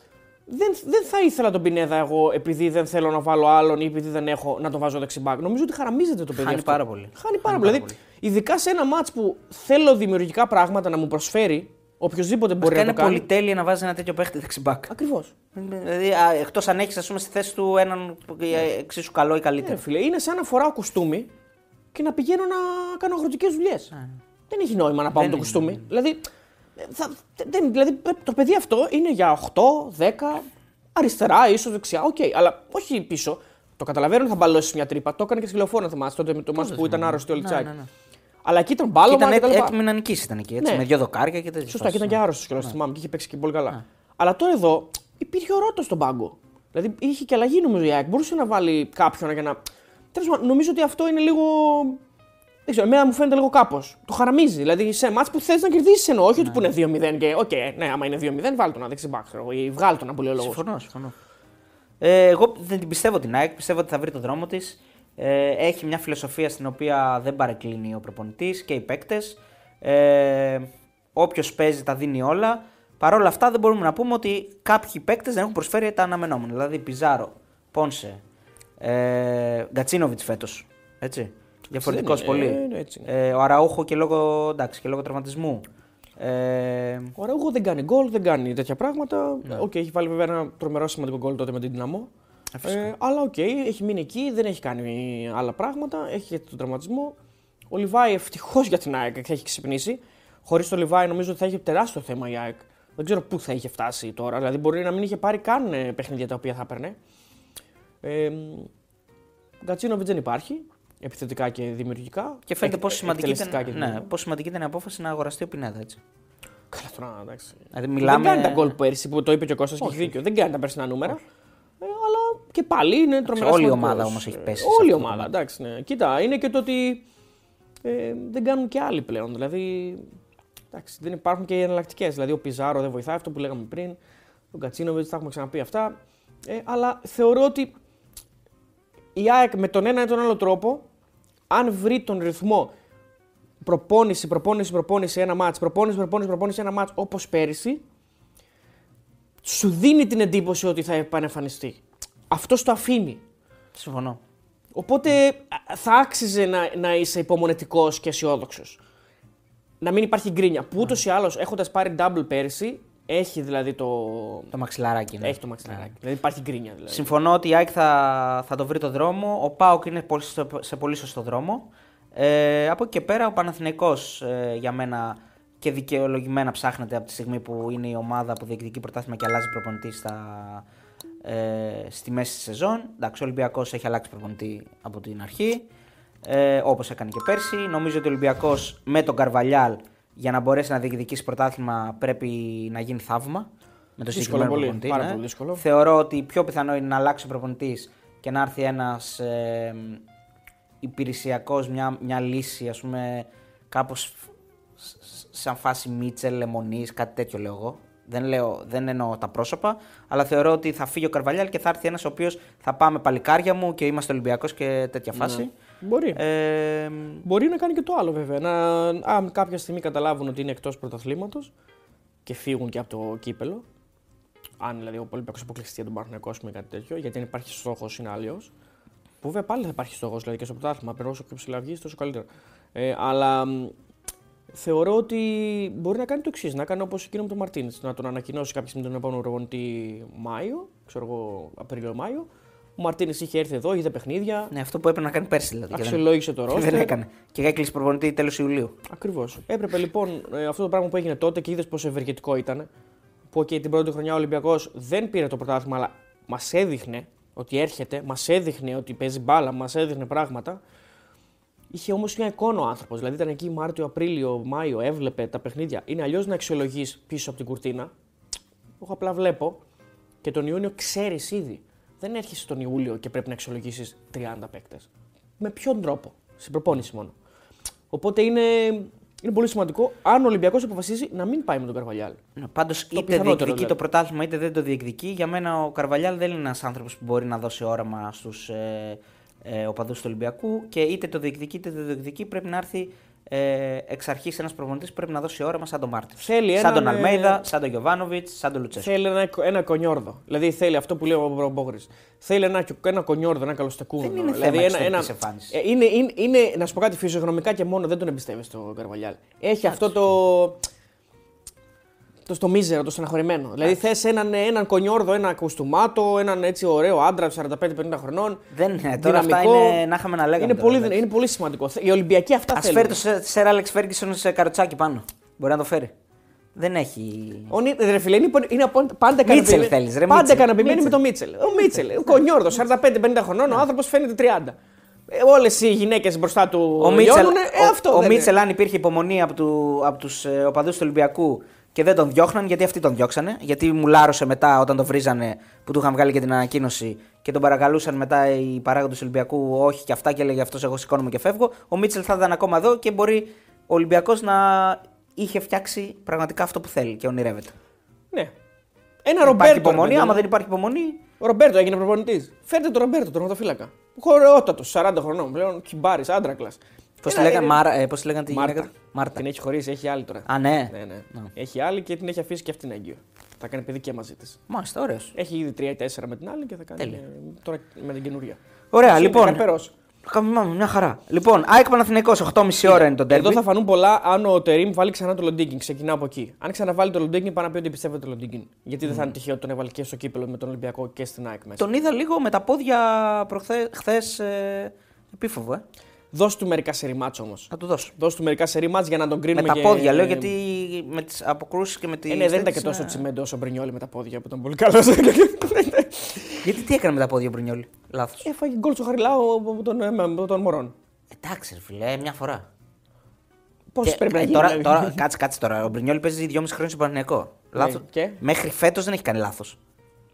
δεν, δεν θα ήθελα τον Πινέδα εγώ επειδή δεν θέλω να βάλω άλλον ή επειδή δεν έχω να τον βάζω δεξιμπάκ. Νομίζω ότι χαραμίζεται το παιδί Χάνει αυτό. πάρα πολύ. Χάνει πάρα Χάνει πολύ. πάρα Δηλαδή, ειδικά σε ένα μάτς που θέλω δημιουργικά πράγματα να μου προσφέρει, οποιοδήποτε μπορεί Βασικά να είναι το κάνει. πολυτέλεια να βάζει ένα τέτοιο παίχτη δεξί μπακ. Ακριβώς. Δηλαδή, εκτός αν έχεις στη θέση του έναν που ε, εξίσου καλό ή Ναι, καλύτερο. φίλε, είναι σαν να φοράω κουστούμι και να πηγαίνω να κάνω αγροτικές δουλειές. Δεν έχει νόημα να πάω με Δεν το έχει κουστούμι. Δηλαδή, ε, θα, δεν, δηλαδή, το παιδί αυτό είναι για 8, 10, αριστερά, ίσως δεξιά. Οκ, αλλά όχι πίσω. Το καταλαβαίνω ότι θα μπαλώσει μια τρύπα. Το έκανε και στη λεωφόρο, να θυμάσαι τότε με το μάτι που ήταν άρρωστοι όλοι Ναι, τσάκι. ναι, ναι. Αλλά εκεί ήταν Και μπάλωμα ήταν και τα έτ- λοιπά. έτοιμη να νικήσει ήταν εκεί. Έτσι, Ναι. Με δύο δοκάρια και τέτοια. Σωστά, και ήταν και άρρωστος κιόλας. Θυμάμαι και είχε παίξει και πολύ καλά. Αλλά τώρα εδώ υπήρχε ο Ρότα στον πάγκο. Δηλαδή είχε και αλλαγή νομίζω η ΑΕΚ. Μπορούσε να βάλει κάποιον για να. Τέλος πάντων, νομίζω ότι αυτό είναι λίγο. Δεν ξέρω, εμένα μου φαίνεται λίγο κάπως. Το χαραμίζει. Δηλαδή σε μάτς που θες να κερδίσεις εννοώ. Όχι ότι που είναι 2-0 και. Οκ, ναι, άμα είναι 2-0, βάλε τον δεξί μπακ. ξέρω εγώ, Ή βγάλε τον να πολύ ο λόγος. Συμφωνώ, συμφωνώ. Ε, εγώ δεν την πιστεύω την ΑΕΚ, πιστεύω ότι θα βρει τον δρόμο της. Ε, έχει μια φιλοσοφία στην οποία δεν παρεκκλίνει ο προπονητής και οι παίκτες. Ε, Όποιος παίζει τα δίνει όλα. Παρ' όλα αυτά δεν μπορούμε να πούμε ότι κάποιοι παίκτες δεν έχουν προσφέρει τα αναμενόμενα. Δηλαδή Πιζάρο, Πόνσε, ε, Γκατσίνοβιτς φέτος. Έτσι. Διαφορετικός είναι, πολύ. ε, ναι, έτσι είναι. Ε, ο Αραούχο και λόγω, εντάξει, και λόγω τραυματισμού. Ε, Ο Αραούχο δεν κάνει γκολ, δεν κάνει τέτοια πράγματα. Ναι. Οκ, έχει βάλει βέβαια ένα τρομερό σημαντικό γκολ τότε με την Δυναμό. φυσικά. Ε, αλλά οκ, έχει μείνει εκεί, δεν έχει κάνει άλλα πράγματα. Έχει και τον τραυματισμό. Ο Λιβάι ευτυχώς για την ΑΕΚ έχει ξυπνήσει. Χωρίς το Λιβάι νομίζω ότι θα είχε τεράστιο θέμα η ΑΕΚ. Δεν ξέρω πού θα είχε φτάσει τώρα. Δηλαδή μπορεί να μην είχε πάρει καν ε, παιχνίδια τα οποία θα έπαιρνε. Ε, Γκατσίνοβιτς δεν υπάρχει. Επιθετικά και δημιουργικά. και φαίνεται Εκ- πόσο σημαντική, εκτελεστικά ήταν, και ναι, δημιουργικά. πόσο σημαντική ήταν η απόφαση να αγοραστεί ο Πινέδα. Έτσι. Καλά τώρα, εντάξει. Δηλαδή, Δεν μιλάμε... κάνει τα γκολ πέρσι που το είπε και ο Κώστας και έχει δίκιο. Δεν κάνει τα περσινά νούμερα. Ε, αλλά και πάλι είναι τρομερά όλη η σημαντικός. ομάδα όμως έχει πέσει σε Όλη η αυτό το ομάδα, κομμάτι. εντάξει. Ναι. Κοίτα, είναι και το ότι ε, δεν κάνουν και άλλοι πλέον. Δηλαδή, εντάξει, δεν υπάρχουν και οι εναλλακτικές. Δηλαδή, ο Πιζάρο δεν βοηθάει αυτό που λέγαμε πριν. Ο Γκατσίνοβιτ, τα έχουμε ξαναπεί αυτά. Ε, αλλά θεωρώ ότι η ΑΕΚ με τον ένα ή τον άλλο τρόπο, αν βρει τον ρυθμό προπόνηση, προπόνηση, προπόνηση, ένα μάτς, προπόνηση, προπόνηση, προπόνηση, ένα μάτς, όπως πέρυσι, σου δίνει την εντύπωση ότι θα επανεμφανιστεί. Αυτό το αφήνει. Συμφωνώ. Οπότε α, θα άξιζε να, να είσαι υπομονετικός και αισιόδοξος. Να μην υπάρχει γκρίνια. Που ούτως ή άλλως έχοντας πάρει double πέρυσι, Έχει δηλαδή το. Το μαξιλαράκι. Ναι. Έχει το μαξιλαράκι. Δηλαδή υπάρχει γκρίνια. Δηλαδή. Συμφωνώ ότι η ΑΕΚ θα, θα το βρει το δρόμο. Ο Πάοκ είναι πολύ- σε, σε πολύ σωστό δρόμο. Ε, από εκεί και πέρα ο Παναθηναϊκός ε, για μένα και δικαιολογημένα ψάχνεται από τη στιγμή που είναι η ομάδα που διεκδικεί πρωτάθλημα και αλλάζει προπονητή στα, ε, στη μέση της σεζόν. Εντάξει, ο Ολυμπιακός έχει αλλάξει προπονητή από την αρχή. Ε, Όπως έκανε και πέρσι. Νομίζω ότι ο Ολυμπιακός με τον Καρβαλιάλ για να μπορέσει να διεκδικήσει πρωτάθλημα πρέπει να γίνει θαύμα. Με το Δύσκολο συγκεκριμένο πολύ, προπονητή. πάρα ναι. πολύ δύσκολο. Θεωρώ ότι πιο πιθανό είναι να αλλάξει ο προπονητής και να έρθει ένας ε, υπηρεσιακός, μια, μια λύση, ας πούμε, κάπως σαν φάση Μίτσελ, Λεμονής, κάτι τέτοιο λέω εγώ. Δεν, λέω, δεν εννοώ τα πρόσωπα, αλλά θεωρώ ότι θα φύγει ο Καρβαλιάλ και θα έρθει ένας ο οποίος θα πάμε παλικάρια μου και είμαστε Ολυμπιακός και τέτοια φάση. Μπορεί. Ε, Μπορεί να κάνει και το άλλο βέβαια. Να, αν κάποια στιγμή καταλάβουν ότι είναι εκτός πρωταθλήματος και φύγουν και από το κύπελο. Αν δηλαδή ο Ολυμπιακός αποκλειστεί για τον Παναθηναϊκό ή κάτι τέτοιο, γιατί αν υπάρχει στόχος είναι άλλο. Που βέβαια πάλι θα υπάρχει στόχος δηλαδή και στο πρωτάθλημα. Pero όσο πιο ψηλά βγει, τόσο καλύτερο. Ε, αλλά μ, θεωρώ ότι μπορεί να κάνει το εξής: να κάνει όπως εκείνο με τον Μαρτίν. Να τον ανακοινώσει κάποια στιγμή τον επόμενο προπονητή Μάιο, ξέρω εγώ, Απρίλιο-Μάιο. Ο Μαρτίνες είχε έρθει εδώ, είδε παιχνίδια, ναι, αυτό που έπρεπε να κάνει πέρσι δηλαδή. και δεν- αξιολόγησε το και ρόστερ. δεν έκανε. Και έκλεισε προπονητή τέλος Ιουλίου. Ακριβώς. Έπρεπε λοιπόν ε, αυτό το πράγμα που έγινε τότε και είδες πόσο ευεργετικό ήταν. Που και την πρώτη χρονιά ο Ολυμπιακός δεν πήρε το πρωτάθλημα, αλλά μας έδειχνε ότι έρχεται, μας έδειχνε ότι παίζει μπάλα, μας έδειχνε πράγματα. Είχε όμως μια εικόνα ο άνθρωπος. Δηλαδή ήταν εκεί Μάρτιο, Απρίλιο, Μάιο, έβλεπε τα παιχνίδια. Είναι αλλιώς να αξιολογείς πίσω από την κουρτίνα. Εγώ απλά βλέπω και τον Ιούνιο ξέρεις ήδη. Δεν έρχεσαι τον Ιούλιο και πρέπει να αξιολογήσεις 30 παίκτες. Με ποιον τρόπο, στην προπόνηση μόνο. Οπότε είναι, είναι πολύ σημαντικό αν ο Ολυμπιακός αποφασίσει να μην πάει με τον Καρβαλιάλ. Πάντως είτε πιθανότερο, διεκδικεί δηλαδή. το πρωτάθλημα είτε δεν το διεκδικεί. Για μένα ο Καρβαλιάλ δεν είναι ένας άνθρωπος που μπορεί να δώσει όραμα στους ε, ε, οπαδούς του Ολυμπιακού και είτε το διεκδικεί είτε δεν το διεκδικεί πρέπει να έρθει ε, εξ αρχής ένας προπονητής που πρέπει να δώσει όραμα σαν τον Μαρτίνς. Θέλει Σαν έναν, τον ε, Αλμέιδα, σαν τον Γιωβάνοβιτς, σαν τον Λουτσέσκου. Θέλει ένα, ένα κονιόρδο. Δηλαδή θέλει αυτό που λέει ο Μπόγρη. Θέλει ένα, ένα κονιόρδο, ένα καλοστεκούνο. Δεν είναι δηλαδή θέμα ένα, ένα, εξωτερικής εμφάνισης. ε, είναι, είναι, είναι, να σου πω κάτι φυσιογνωμικά και μόνο δεν τον εμπιστεύεσαι τον Καρβαλιάλ. Έχει αυτό το. Το στο μίζερο, το στεναχωρημένο. Δηλαδή θες έναν, έναν κονιόρδο, ένα κουστούμάτο, έναν έτσι ωραίο άντρα 45-50 χρονών. Δεν είναι. Τώρα αυτά δυναμικό. είναι να είχαμε να λέγαμε. Είναι τώρα, πολύ, εντάξει. είναι πολύ σημαντικό. Οι Ολυμπιακοί αυτά Α θέλουν. φέρει το Σερ- Σερ Άλεξ Φέργκισον σε καροτσάκι πάνω. Μπορεί να το φέρει. Δεν έχει. Ο Νί- ρε φίλε, είναι, είναι απο- πάντα Μίτσελ ικανοποιημένη- θέλεις, ρε, Πάντα Μίτσελ. ικανοποιημένη με τον Μίτσελ. Ο Μίτσελ, ο κονιόρδος, 45-50 χρονών, ο άνθρωπος φαίνεται 30. Ε, Όλες οι γυναίκες μπροστά του Ο Μίτσελ, λιώνουνε, ε, ο, αυτό ο δεν Μίτσελ, είναι. αν υπήρχε υπομονή από, του, από τους ε, οπαδούς του Ολυμπιακού και δεν τον διώχναν, γιατί αυτοί τον διώξανε. Γιατί μου λάρωσε μετά όταν τον βρίζανε που του είχαν βγάλει και την ανακοίνωση και τον παρακαλούσαν μετά οι παράγοντες του Ολυμπιακού, όχι και αυτά και έλεγε αυτός: Εγώ σηκώνομαι και φεύγω. Ο Μίτσελ θα ήταν ακόμα εδώ και μπορεί ο Ολυμπιακός να είχε φτιάξει πραγματικά αυτό που θέλει και ονειρεύεται. Ναι. Ένα Υπάρχει Ρομπέρτο. υπομονή, ρε παιδί άμα μου. δεν υπάρχει υπομονή. Ο Ρομπέρτο έγινε προπονητής. Φέρτε τον Ρομπέρτο, τον ρωτοφύλακα. Χωρεότατο, 40 χρονών πλέον, κυμπάρη, άντρακλας. Πώς τη λέγανε, Μάρα, ε, πώς τη λέγανε τη Μάρτα. γυναίκα. Μάρτα. Την έχει χωρίσει, έχει άλλη τώρα. Α, ναι. Ναι, ναι. Να. Έχει άλλη και την έχει αφήσει και αυτήν έγκυο. Θα κάνει παιδί και μαζί της. Μάλιστα, ωραίος. Έχει ήδη 3-4 με την άλλη και θα κάνει Τέλεια. ε, τώρα με την καινούρια. Ωραία, Έτσι είναι, λοιπόν. καρπερός. Καμιά μια χαρά. Λοιπόν, ΑΕΚ Παναθηναϊκός 8.30 ώρα είναι το Εδώ τέρμι. θα φανούν πολλά αν ο Τερήμ βάλει ξανά το Λοντίγκιν. Ξεκινάω από εκεί. Αν ξαναβάλει το Λοντίγκιν, πάει να πει ότι πιστεύετε το Λοντίγκιν. Γιατί δεν θα είναι τυχαίο ότι τον έβαλε και στο κύπελο με τον Ολυμπιακό και στην ΑΕΚ μέσα. Τον είδα λίγο με τα πόδια προχθέ, χθες, ε, επίφοβο, ε. Δώσ' του μερικά σερημάτς όμως. Θα του δώσω. Δώσ' του μερικά σερημάτς για να τον Με κρίνουμε. τα και... πόδια, λέω, γιατί με τις αποκρούσεις και με τη. Ε, ναι, δεν ήταν και τόσο τσιμέντο όσο ο Μπρινιόλη με τα πόδια που ήταν πολύ καλός. Γιατί τι έκανε με τα πόδια ο Μπρινιόλη. Λάθος. Έφαγε γκολ στο χαριλάο από τον, ε, από τον Μωρόν. Εντάξει, ρε φίλε, μια φορά. Πώς Και, πρέπει να ε, γίνει. τώρα, δηλαδή. τώρα, κάτσε, κάτσε τώρα. Ο Μπρινιόλη παίζει 2,5 χρόνια στο Παναγενικό. Λάθος. Ναι, και; Μέχρι φέτος δεν έχει κάνει λάθος.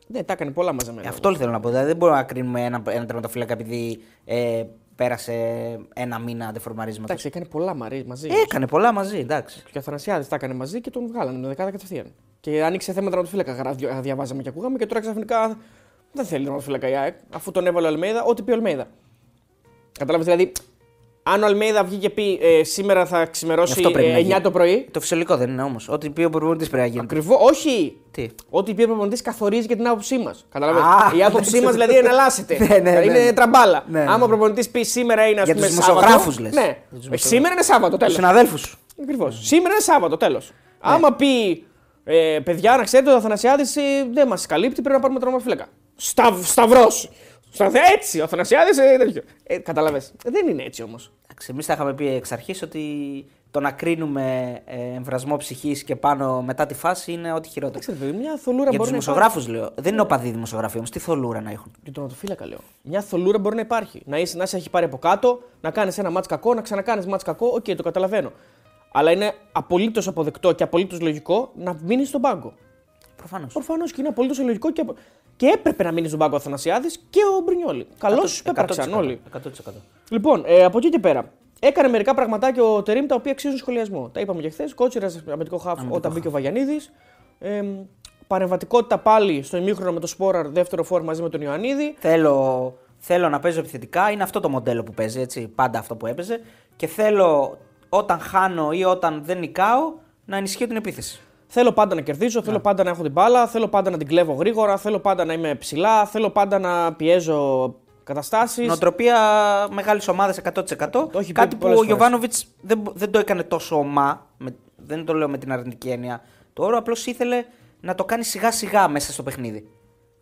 Ναι, τα έκανε πολλά μαζεμένα. Αυτό θέλω να πω. Δηλαδή, δεν μπορούμε να κρίνουμε ένα, ένα τερματοφύλακα επειδή ε, πέρασε ένα μήνα αντεφορμαρίσματο. Εντάξει, έκανε πολλά μαρί- μαζί. Έκανε πολλά μαζί, εντάξει. Και ο Αθανασιάδης τα έκανε μαζί και τον βγάλανε με δεκάδα κατευθείαν. Και άνοιξε θέματα να το φύλακα. γρα- δια- Διαβάζαμε και ακούγαμε και τώρα ξαφνικά δεν θέλει να το φύλακα η ΑΕΚ. Αφού τον έβαλε ο Αλμέιδα, ό,τι πει ο Αλμέιδα. Κατάλαβες δηλαδή, αν ο Αλμέιδα βγει και πει ε, σήμερα θα ξημερώσει Αυτό πρέπει να ε, 9 γίνει. το πρωί. Το φυσιολογικό δεν είναι όμως. Ό,τι πει ο προπονητή πρέπει να γίνει. Ακριβώς, όχι! Τι; Ό,τι πει ο προπονητή καθορίζει και την άποψή μας. Κατάλαβε. Α, Η άποψή μας δηλαδή εναλλάσσεται. Ναι, ναι, ναι, είναι ναι. τραμπάλα. Ναι, ναι. Άμα ο προπονητή πει σήμερα είναι ας Για πούμε, τους Σάββατο, δημοσιογράφους, λες. Ναι. Για τους Ε, δημοσιογράφους. σήμερα είναι Σάββατο, Τους τέλος. συναδέλφους σου. Ακριβώ. Σήμερα είναι Σάββατο, τέλος. Ναι. Άμα πει Ε, παιδιά, να ξέρετε, ο Αθανασιάδης ε, δεν μας καλύπτει, πρέπει να πάρουμε τερματοφύλακα. Στα, Σταυρός! Στα, έτσι, ο Αθανασιάδης ε, τέτοιο. Ε, Κατάλαβε. Δεν είναι έτσι όμως. Εμείς τα είχαμε πει εξ αρχής ότι το να κρίνουμε ε, εν βρασμώ ψυχής και πάνω μετά τη φάση είναι ό,τι χειρότερο. Ξέρετε, παιδί, μια θολούρα Για τους μπορεί να δημοσιογράφους λέω. Δεν είναι οπαδοί δημοσιογράφοι όμως. Τι θολούρα να έχουν. Για τον τερματοφύλακα λέω. Μια θολούρα μπορεί να υπάρχει. Να, είσαι, να σε έχει πάρει από κάτω, να κάνεις ένα μάτς κακό, να ξανακάνεις μάτς κακό. Οκ, το καταλαβαίνω. Αλλά είναι απολύτως αποδεκτό και απολύτως λογικό να μείνεις στον πάγκο. Προφανώς. Προφανώς και είναι απολύτως λογικό και, απο- και έπρεπε να μείνει στον πάγκο ο Αθανασιάδης και ο Μπρινιόλη. Καλώς το έπραξαν όλοι. 100%. Λοιπόν, ε, από εκεί και πέρα. Έκανε μερικά πραγματάκια ο Τερήμ τα οποία αξίζουν σχολιασμό. Τα είπαμε και χθες. Κότσιρας αμυντικό χάφ Αμυντικό όταν χαφ. μπήκε ο Βαγιανίδης. Ε, παρεμβατικότητα πάλι στο ημίχρονο με το Σπόραρ, δεύτερο φόρ μαζί με τον Ιωαννίδη. Θέλω, θέλω να παίζω επιθετικά. Είναι αυτό το μοντέλο που παίζει, έτσι. Πάντα αυτό που έπαιζε. Και θέλω όταν χάνω ή όταν δεν νικάω να ενισχύω την επίθεση. Θέλω πάντα να κερδίζω, θέλω πάντα να έχω την μπάλα, θέλω πάντα να την κλέβω γρήγορα, θέλω πάντα να είμαι ψηλά, θέλω πάντα να πιέζω καταστάσεις. Νοοτροπία μεγάλης ομάδας 100%. Το έχει πει Κάτι που πολλές ο φορές. Γιωβάνοβιτς δεν, δεν το έκανε τόσο ομά. Με, δεν το λέω με την αρνητική έννοια. Το όρο απλώς ήθελε να το κάνει σιγά σιγά μέσα στο παιχνίδι.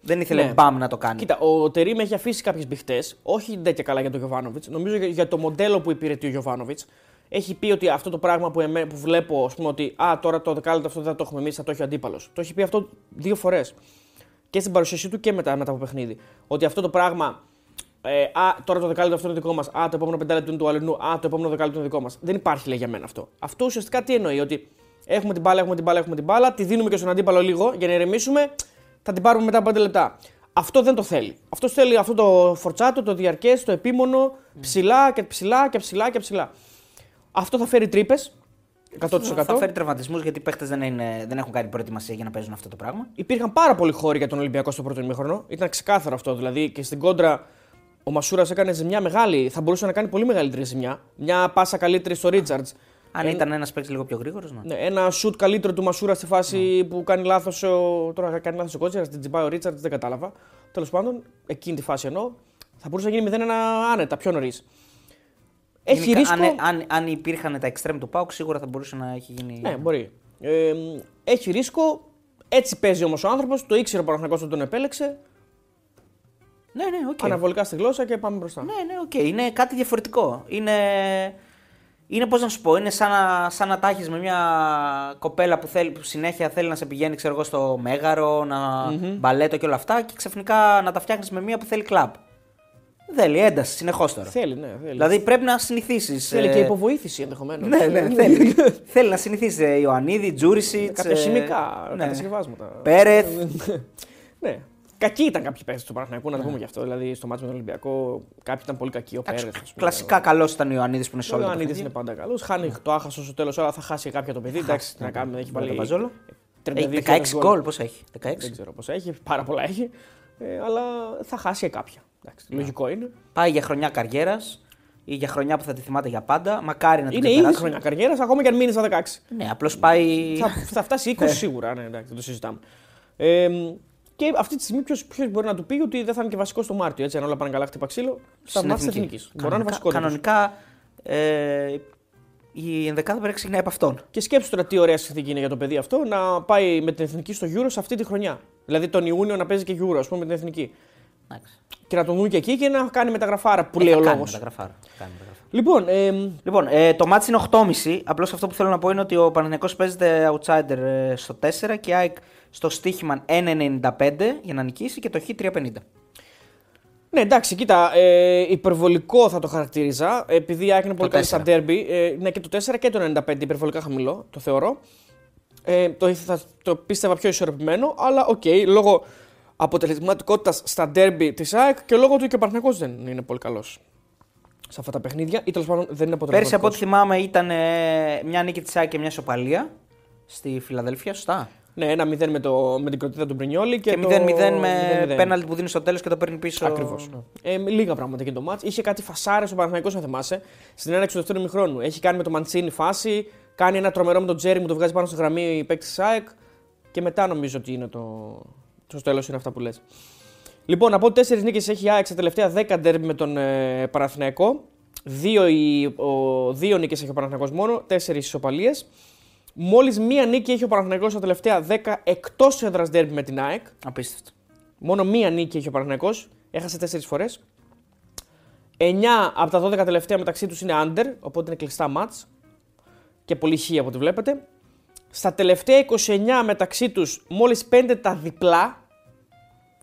Δεν ήθελε Ναι. μπαμ να το κάνει. Κοίτα, ο Τερήμ έχει αφήσει κάποιες μπιχτέ, όχι τέτοια καλά για τον Γιωβάνοβιτς. Νομίζω για, για το μοντέλο που υπηρετεί ο Γιωβάνοβιτς. Έχει πει ότι αυτό το πράγμα που, εμέ, που βλέπω, ας πούμε, ότι Α, τώρα το δεκάλεπτο αυτό δεν θα το έχουμε εμείς, θα το έχει ο αντίπαλος. Το έχει πει αυτό δύο φορές. Και στην παρουσίασή του και μετά, μετά από παιχνίδι. Ότι αυτό το πράγμα. Ε, α, τώρα το δεκάλεπτο αυτό είναι δικό μας. Α, το επόμενο πεντάλεπτο είναι του αλληνού. Α, το επόμενο δεκάλεπτο είναι δικό μας. Δεν υπάρχει, λέει για μένα αυτό. Αυτό ουσιαστικά τι εννοεί, ότι έχουμε την μπάλα, έχουμε την μπάλα, έχουμε την μπάλα, τη δίνουμε και στον αντίπαλο λίγο για να ηρεμήσουμε, θα την πάρουμε μετά από 5 λεπτά. Αυτό δεν το θέλει. Αυτό θέλει αυτό το φορτσάτο, το διαρκές, το επίμονο, ψηλά και ψηλά και ψηλά και ψηλά. Αυτό θα φέρει τρύπες. 100%. Θα φέρει τραυματισμούς γιατί οι παίχτες δεν, είναι- δεν έχουν κάνει προετοιμασία για να παίζουν αυτό το πράγμα. Υπήρχαν πάρα πολλοί χώροι για τον Ολυμπιακό στο πρώτο ημίχρονο. Ήταν ξεκάθαρο αυτό. Δηλαδή και στην κόντρα ο Μασούρας έκανε ζημιά μεγάλη. Θα μπορούσε να κάνει πολύ μεγαλύτερη ζημιά. Μια πάσα καλύτερη στο Ρίτσαρτς. Αν ήταν ένας παίκτης λίγο πιο γρήγορος, ναι. Ναι, ένα σουτ καλύτερο του Μασούρα στη φάση που κάνει λάθος. Τώρα κάνει λάθος ο Κότσερα, την τσιμπάει ο Ρίτσαρτς, δεν κατάλαβα. Τέλος πάντων, εκείνη τη φάση εννοώ. Θα μπορούσε να γίνει 0-1 άνετα, πιο νωρίς. Έχει Γενικά, ρίσκο. αν, αν, αν υπήρχαν τα εξτρέμ του ΠΑΟΚ, σίγουρα θα μπορούσε να έχει γίνει. Ναι, μπορεί. Ε, έχει ρίσκο. Έτσι παίζει όμως ο άνθρωπος. Το ήξερε ο Παναθηναϊκός ότι τον επέλεξε. ναι, ναι, οκ. Αναβολικά στη γλώσσα και πάμε μπροστά. Ναι, ναι, οκ. Είναι κάτι διαφορετικό. Είναι, είναι πώς να σου πω, είναι σαν να, σαν να τα έχεις με μια κοπέλα που, θέλει, που συνέχεια θέλει να σε πηγαίνει ξέρω εγώ, στο μέγαρο, να μπαλέτο και όλα αυτά και ξαφνικά να τα φτιάχνεις με μια που θέλει κλαμπ. Θέλει ένταση συνεχώς τώρα. Θέλει, ναι. Θέλει, Δηλαδή πρέπει να συνηθίσεις. θέλει και υποβοήθηση ενδεχομένως. Ναι, ναι, θέλει. θέλει να συνηθίσει ε, Ιωαννίδη, Τζούρισιτς. Κάποια χημικά κατασκευάσματα. Πέρεθ. ναι. Κακοί ήταν κάποιοι παίχτε του Παναθηναϊκού, να το πούμε γι' αυτό. Δηλαδή στο μάτσο με τον Ολυμπιακό, κάποιοι ήταν πολύ κακοί. Ο Πέρεθ. ας πούμε. Κλασικά καλός ήταν ο Ιωαννίδης που είναι σε Ο όλο το Ιωαννίδης παιχνίδι. είναι πάντα καλός. Χάνει το άχασο στο τέλος, αλλά θα χάσει κάποια το παιδί. Εντάξει, τι να κάνουμε, έχει Βάλε βάλει. το Μπαζόλο. 32 Έχει 16 γκολ. γκολ, πώς έχει; 16. Δεν ξέρω πώς έχει, πάρα πολλά έχει. Ε, αλλά θα χάσει και κάποια. Εντάξει, Ναι. Λογικό είναι. Πάει για χρονιά καριέρας ή για χρονιά που θα τη θυμάται για πάντα. Μακάρι να την Είναι ήδη ξεπεράσει. χρόνια καριέρας, ακόμα και αν μείνει στα 16. Ναι, απλώς πάει. θα, θα φτάσει 20 σίγουρα, ναι, εντάξει, δεν το συζητάμε. Ε, και αυτή τη στιγμή ποιος μπορεί να του πει ότι δεν θα είναι και βασικός στο Μάρτιο. Έτσι, αν όλα πάνε καλά, χτύπα ξύλο, στα στην μάτια της εθνική. εθνικής. Μπορεί να είναι βασικός. Κανονικά ε, η ενδεκάδα πρέπει να ξεκινάει από αυτόν. Και σκέψου τώρα τι ωραία συνθήκη είναι για το παιδί αυτό να πάει με την εθνική στο Euro σε αυτή τη χρονιά. Δηλαδή τον Ιούνιο να παίζει και Euro, ας πούμε, με την εθνική. Εντάξει. Και να τον δουν και εκεί και να κάνει μεταγραφάρα που Ε, λέει θα ο κάνει λόγος. μεταγραφάρα. Κάνει μεταγραφάρα. Λοιπόν, ε, Λοιπόν, ε, το μάτς είναι 8.30. Απλώς αυτό που θέλω να πω είναι ότι ο Παναθηναϊκός παίζεται outsider ε, στο 4 και η ΑΕΚ στο στοίχημα 1.95 για να νικήσει και το Χ 3.50. ναι, εντάξει, κοίτα, ε, υπερβολικό θα το χαρακτήριζα. Επειδή η ΑΕΚ είναι πολύ καλή 4. στα ντέρμπι. Ε, ναι, και το 4 και το 95 υπερβολικά χαμηλό, το θεωρώ. Ε, το, θα, το πίστευα πιο ισορροπημένο, αλλά οκ, λόγω αποτελεσματικότητας στα derby της ΑΕΚ και λόγω του και ο Παναθηναϊκός δεν είναι πολύ καλός σε αυτά τα παιχνίδια ή τέλος πάντων δεν είναι Πέρσι από αποτελεσματικός. ό,τι θυμάμαι ήταν ε, μια νίκη της ΑΕΚ και μια σοπαλία στη Φιλαδέλφια, σωστά; Ναι, ένα 0 με, το, με την κροτίδα του Μπρινιόλη και, Και το 0-0 με 0-0. πέναλτι που δίνει στο τέλος και το παίρνει πίσω. Ακριβώς. Ναι. Ε, με λίγα πράγματα και το μάτς. Είχε κάτι φασάρε ο Παναθηναϊκός αν θυμάσαι, στην έναρξη του δεύτερου μηχρόνου. Έχει κάνει με το Μαντσίνη φάση, κάνει ένα τρομερό με τον Τζέρι μου, το βγάζει πάνω στη γραμμή η παίκτης της ΑΕΚ και μετά νομίζω ότι είναι το. Στο τέλος είναι αυτά που λες. Λοιπόν, από τέσσερις νίκες έχει η ΑΕΚ στα τελευταία 10 ντέρμπι με τον ε, Παναθηναϊκό. Δύο, οι- ο, δύο νίκες έχει ο Παναθηναϊκός μόνο, τέσσερις ισοπαλίες. Μόλις μία νίκη έχει ο Παναθηναϊκός στα τελευταία 10 εκτός έδρας ντέρμπι με την ΑΕΚ. Απίστευτο. Μόνο μία νίκη έχει ο Παναθηναϊκός. Έχασε 4 φορές. 9 από τα 12 τελευταία μεταξύ τους είναι under, οπότε είναι κλειστά μάτς. Και πολύ χ από ό,τι βλέπετε. Στα τελευταία 29 μεταξύ τους, μόλις 5 τα διπλά.